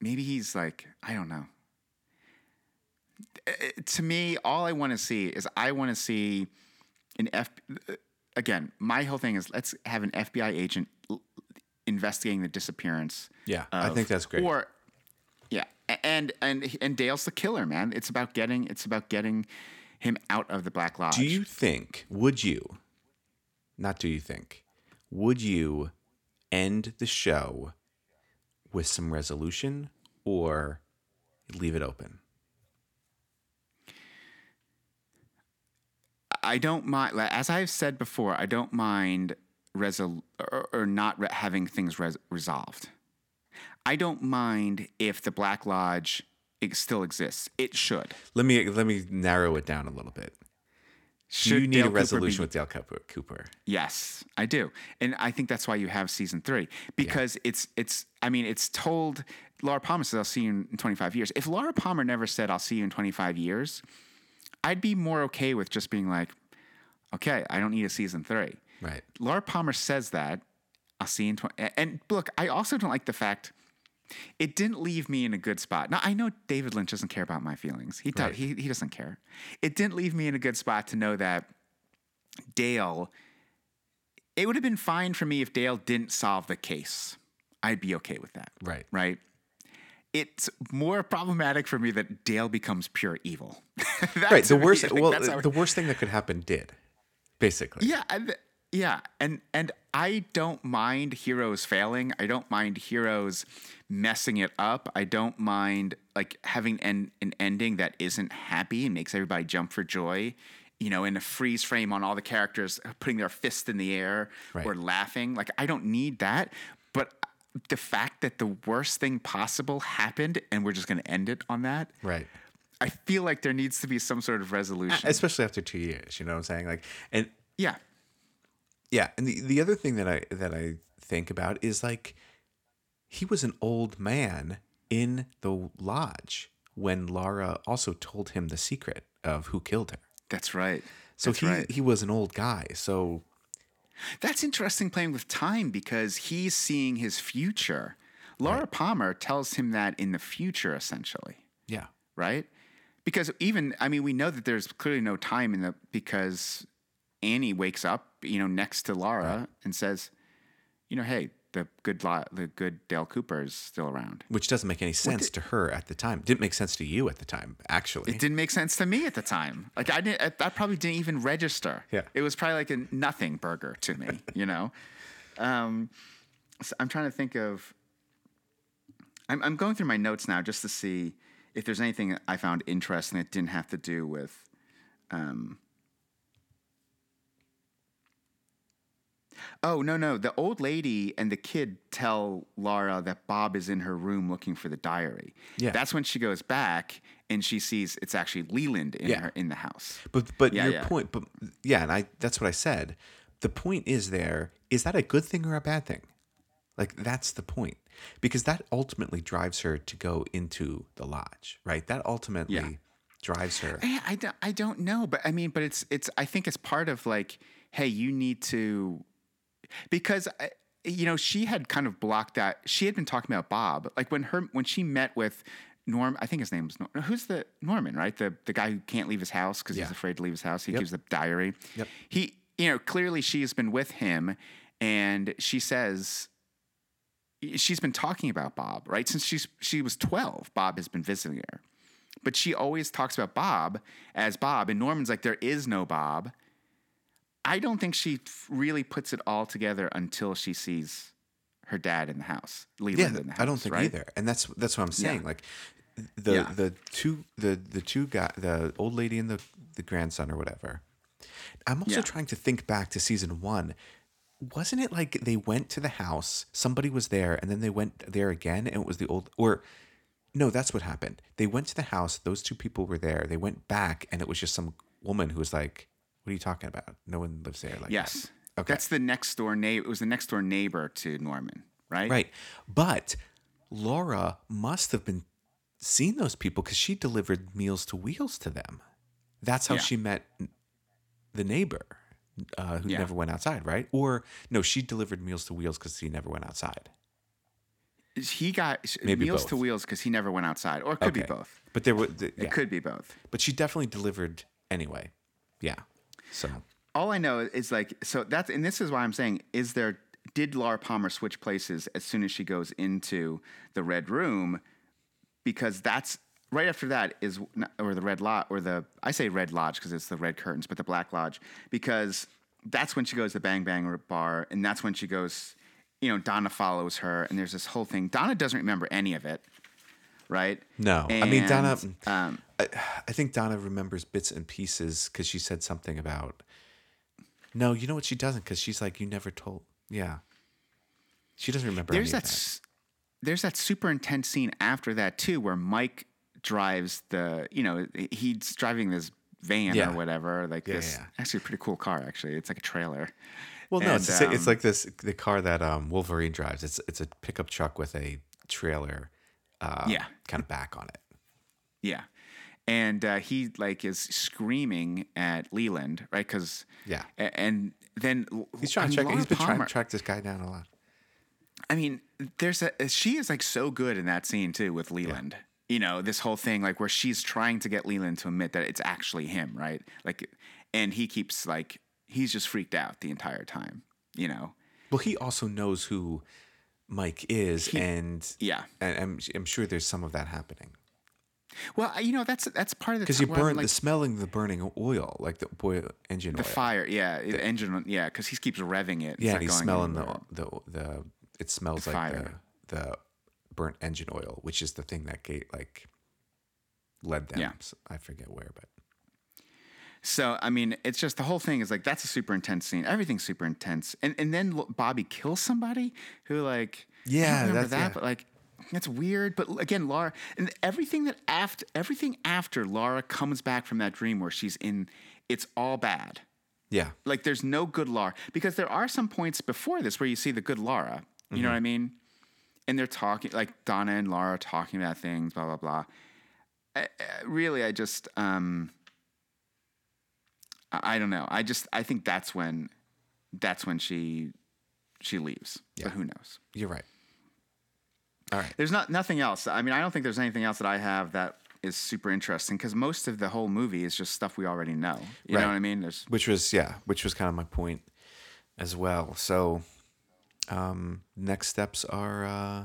Maybe he's like I don't know. To me, all I want to see is I want to see an F. Again, my whole thing is let's have an FBI agent investigating the disappearance. Yeah, I think that's great. Or yeah, and and and Dale's the killer, man. It's about getting it's about getting him out of the Black Lodge. Do you think, would you, not do you think, would you end the show with some resolution or leave it open? I don't mind, as I've said before, I don't mind resol- or, or not re- having things res- resolved. I don't mind if the Black Lodge it still exists. It should. Let me let me narrow it down a little bit. Do Should you need Dale a Cooper be- resolution with Dale Cooper? Cooper? Yes, I do, and I think that's why you have season three because it's it's. I mean, it's told. Laura Palmer says, "I'll see you in 25 years." If Laura Palmer never said, "I'll see you in 25 years," I'd be more okay with just being like, "Okay, I don't need a season three. Right. Laura Palmer says that. I'll see you in 20. And look, I also don't like the fact it didn't leave me in a good spot. Now I know David Lynch doesn't care about my feelings. He does, Right. he he doesn't care. It didn't leave me in a good spot to know that Dale. It would have been fine for me if Dale didn't solve the case. I'd be okay with that. Right. Right. It's more problematic for me that Dale becomes pure evil. <laughs> Right. The worst. well, that's uh, the worst thing that could happen did, basically. yeah, and, yeah, and and I don't mind heroes failing. I don't mind heroes messing it up. I don't mind like having an an ending that isn't happy and makes everybody jump for joy. You know, in a freeze frame on all the characters putting their fist in the air Right. or laughing. Like I don't need that. But the fact that the worst thing possible happened and we're just going to end it on that. Right. I feel like there needs to be some sort of resolution. Especially after two years, you know what I'm saying? Like, and yeah. Yeah, and the, the other thing that I that I think about is like he was an old man in the lodge when Laura also told him the secret of who killed her. That's right. So That's he right. he was an old guy. So That's interesting playing with time because he's seeing his future. Laura Palmer tells him that in the future, essentially, yeah, right? Because even, I mean, we know that there's clearly no time in the, because Annie wakes up, you know, next to Laura and says, you know, hey, the good, La- the good Dale Cooper is still around. which doesn't make any sense to her at the time. Didn't make sense to you at the time, actually. It didn't make sense to me at the time. Like I didn't, I probably didn't even register. Yeah. It was probably like a nothing burger to me, you know? <laughs> Um, so I'm trying to think of, I'm, I'm going through my notes now just to see if there's anything I found interesting that didn't have to do with, um, Oh no no! The old lady and the kid tell Laura that Bob is in her room looking for the diary. Yeah. that's when she goes back and she sees it's actually Leland in Yeah. her in the house. But but Yeah, your yeah. point, but yeah, and I that's what I said. The point is there is that a good thing or a bad thing? Like that's the point. Because that ultimately drives her to go into the lodge, right? That ultimately drives her. I, I don't I don't know, but I mean, but it's it's I think it's part of like, hey, you need to because I- you know she had kind of blocked that. She had been talking about Bob, like when her when she met with. Norm, I think his name was Norm. Who's the Norman, right? The the guy who can't leave his house because Yeah. he's afraid to leave his house. He Yep. gives the diary. Yep. He, you know, clearly she's been with him, and she says she's been talking about Bob, right? Since she's she was 12, Bob has been visiting her. But she always talks about Bob as Bob, and Norman's like, there is no Bob. I don't think she really puts it all together until she sees her dad in the house, Leland Yeah, in the house. I don't think right? either. And that's that's what I'm saying. Yeah. Like the Yeah. the two the the two guy the old lady and the the grandson or whatever. I'm also trying to think back to season one. Wasn't it like they went to the house, somebody was there, and then they went there again, and it was the old or no, that's what happened. They went to the house. Those two people were there. They went back, and it was just some woman who was like, "What are you talking about? No one lives there." Like, Yes. Okay. That's the next door neighbor. It was the next door neighbor to Norman, right? right. But Laura must have been seeing those people because she delivered meals to wheels to them. That's how Yeah. she met the neighbor uh, who Yeah. never went outside, right? Or no, she delivered meals to wheels because he never went outside. He got Maybe meals both. to wheels because he never went outside, or it could be both. But there were, the, It could be both. but she definitely delivered anyway. Yeah. So. All I know is like so that's and this is why I'm saying is there did Laura Palmer switch places as soon as she goes into the red room? Because that's right after that is or the red lodge or the I say red lodge because it's the red curtains but the black lodge because that's when she goes to Bang Bang bar and that's when she goes you know Donna follows her and there's this whole thing. Donna doesn't remember any of it right No. I mean, Donna- um, I, I think Donna remembers bits and pieces because she said something about. No, you know what she doesn't because she's like, you never told. Yeah. She doesn't remember there's that, that. s- there's that super intense scene after that too where Mike drives the you know he's driving this van Yeah. or whatever like Yeah, this yeah, actually a pretty cool car actually it's like a trailer Well, no, it's, And, it's um, like this the car that um, Wolverine drives. It's it's a pickup truck with a trailer, uh, Yeah. kind of back on it. yeah and uh, he like is screaming at Leland right because Yeah. and then He's trying to track. He's been trying to track this guy down a lot. I mean, there's a she is like so good in that scene too with Leland. You know, this whole thing like where she's trying to get Leland to admit that it's actually him, right? Like, and he keeps like he's just freaked out the entire time. You know, Well, he also knows who Mike is, and yeah. and I'm I'm sure there's some of that happening Well, you know that's that's part of the because you time where I'm burn like, the smelling the burning oil, like the oil engine the oil. fire. Yeah, the engine. Yeah, because he keeps revving it. Yeah, he's smelling anywhere. the, the the it smells The like fire. the the burnt engine oil, which is the thing that gate like led them. Yeah. I forget where, but So I mean, it's just the whole thing is like that's a super intense scene. Everything's super intense, and and then Bobby kills somebody who like I Yeah, remember that's- that, yeah. but like that's weird. But again, Laura and everything that after everything after Laura comes back from that dream where she's in, it's all bad. yeah, Like there's no good Laura because there are some points before this where you see the good Laura. You know what I mean? And they're talking like Donna and Laura talking about things, blah blah blah. I, I- really, I just um, I, don't know. I just I think that's when that's when she she leaves. But who knows? you're right. All right. There's not nothing else. I mean, I don't think there's anything else that I have that is super interesting because most of the whole movie is just stuff we already know. You Right. know what I mean? There's Which was yeah, which was kind of my point as well. So, um, next steps are uh,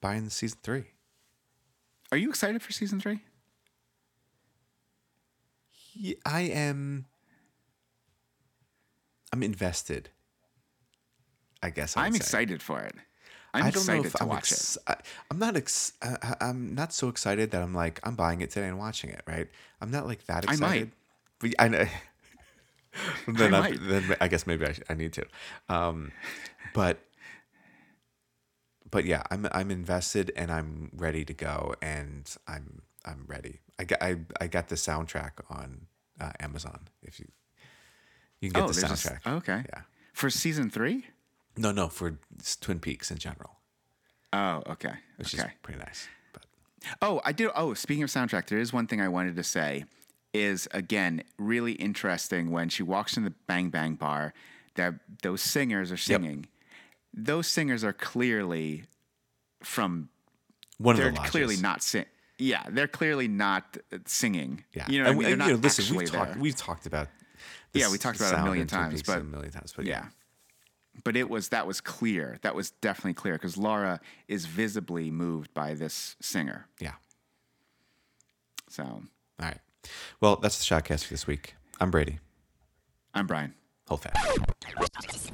buying the season three. Are you excited for season three? Yeah, I am. I'm invested. I guess I say. excited for it. I'm I don't know if to I'm watch ex- it. I, I'm not. Ex- I, I- I'm not so excited that I'm like I'm buying it today and watching it. Right? I'm not like that I excited. might. But I know. <laughs> then, I I might. then I guess maybe I, I need to. Um, but but yeah, I'm I'm invested and I'm ready to go and I'm I'm ready. I got I, I got the soundtrack on uh, Amazon. If you you can get the there's a soundtrack. okay. Yeah. For season three? No, no, for Twin Peaks in general, Oh, okay. which okay. is pretty nice. But Oh, I did. Oh, speaking of soundtrack, there is one thing I wanted to say. Is again really interesting when she walks in the Bang Bang bar. That those singers are singing. Those singers are clearly from. one They're of the lodges. clearly not sing. Yeah, they're clearly not uh, singing. Yeah, you know, what I and, mean? they're and, you know, listen, we've talked we've talked about Yeah, we talked about it a million times, but- a million times. But yeah. But it was that was clear. That was definitely clear because Laura is visibly moved by this singer. yeah. So All right. Well, that's the shotcast for this week. I'm Brady. I'm Brian. Hold fast.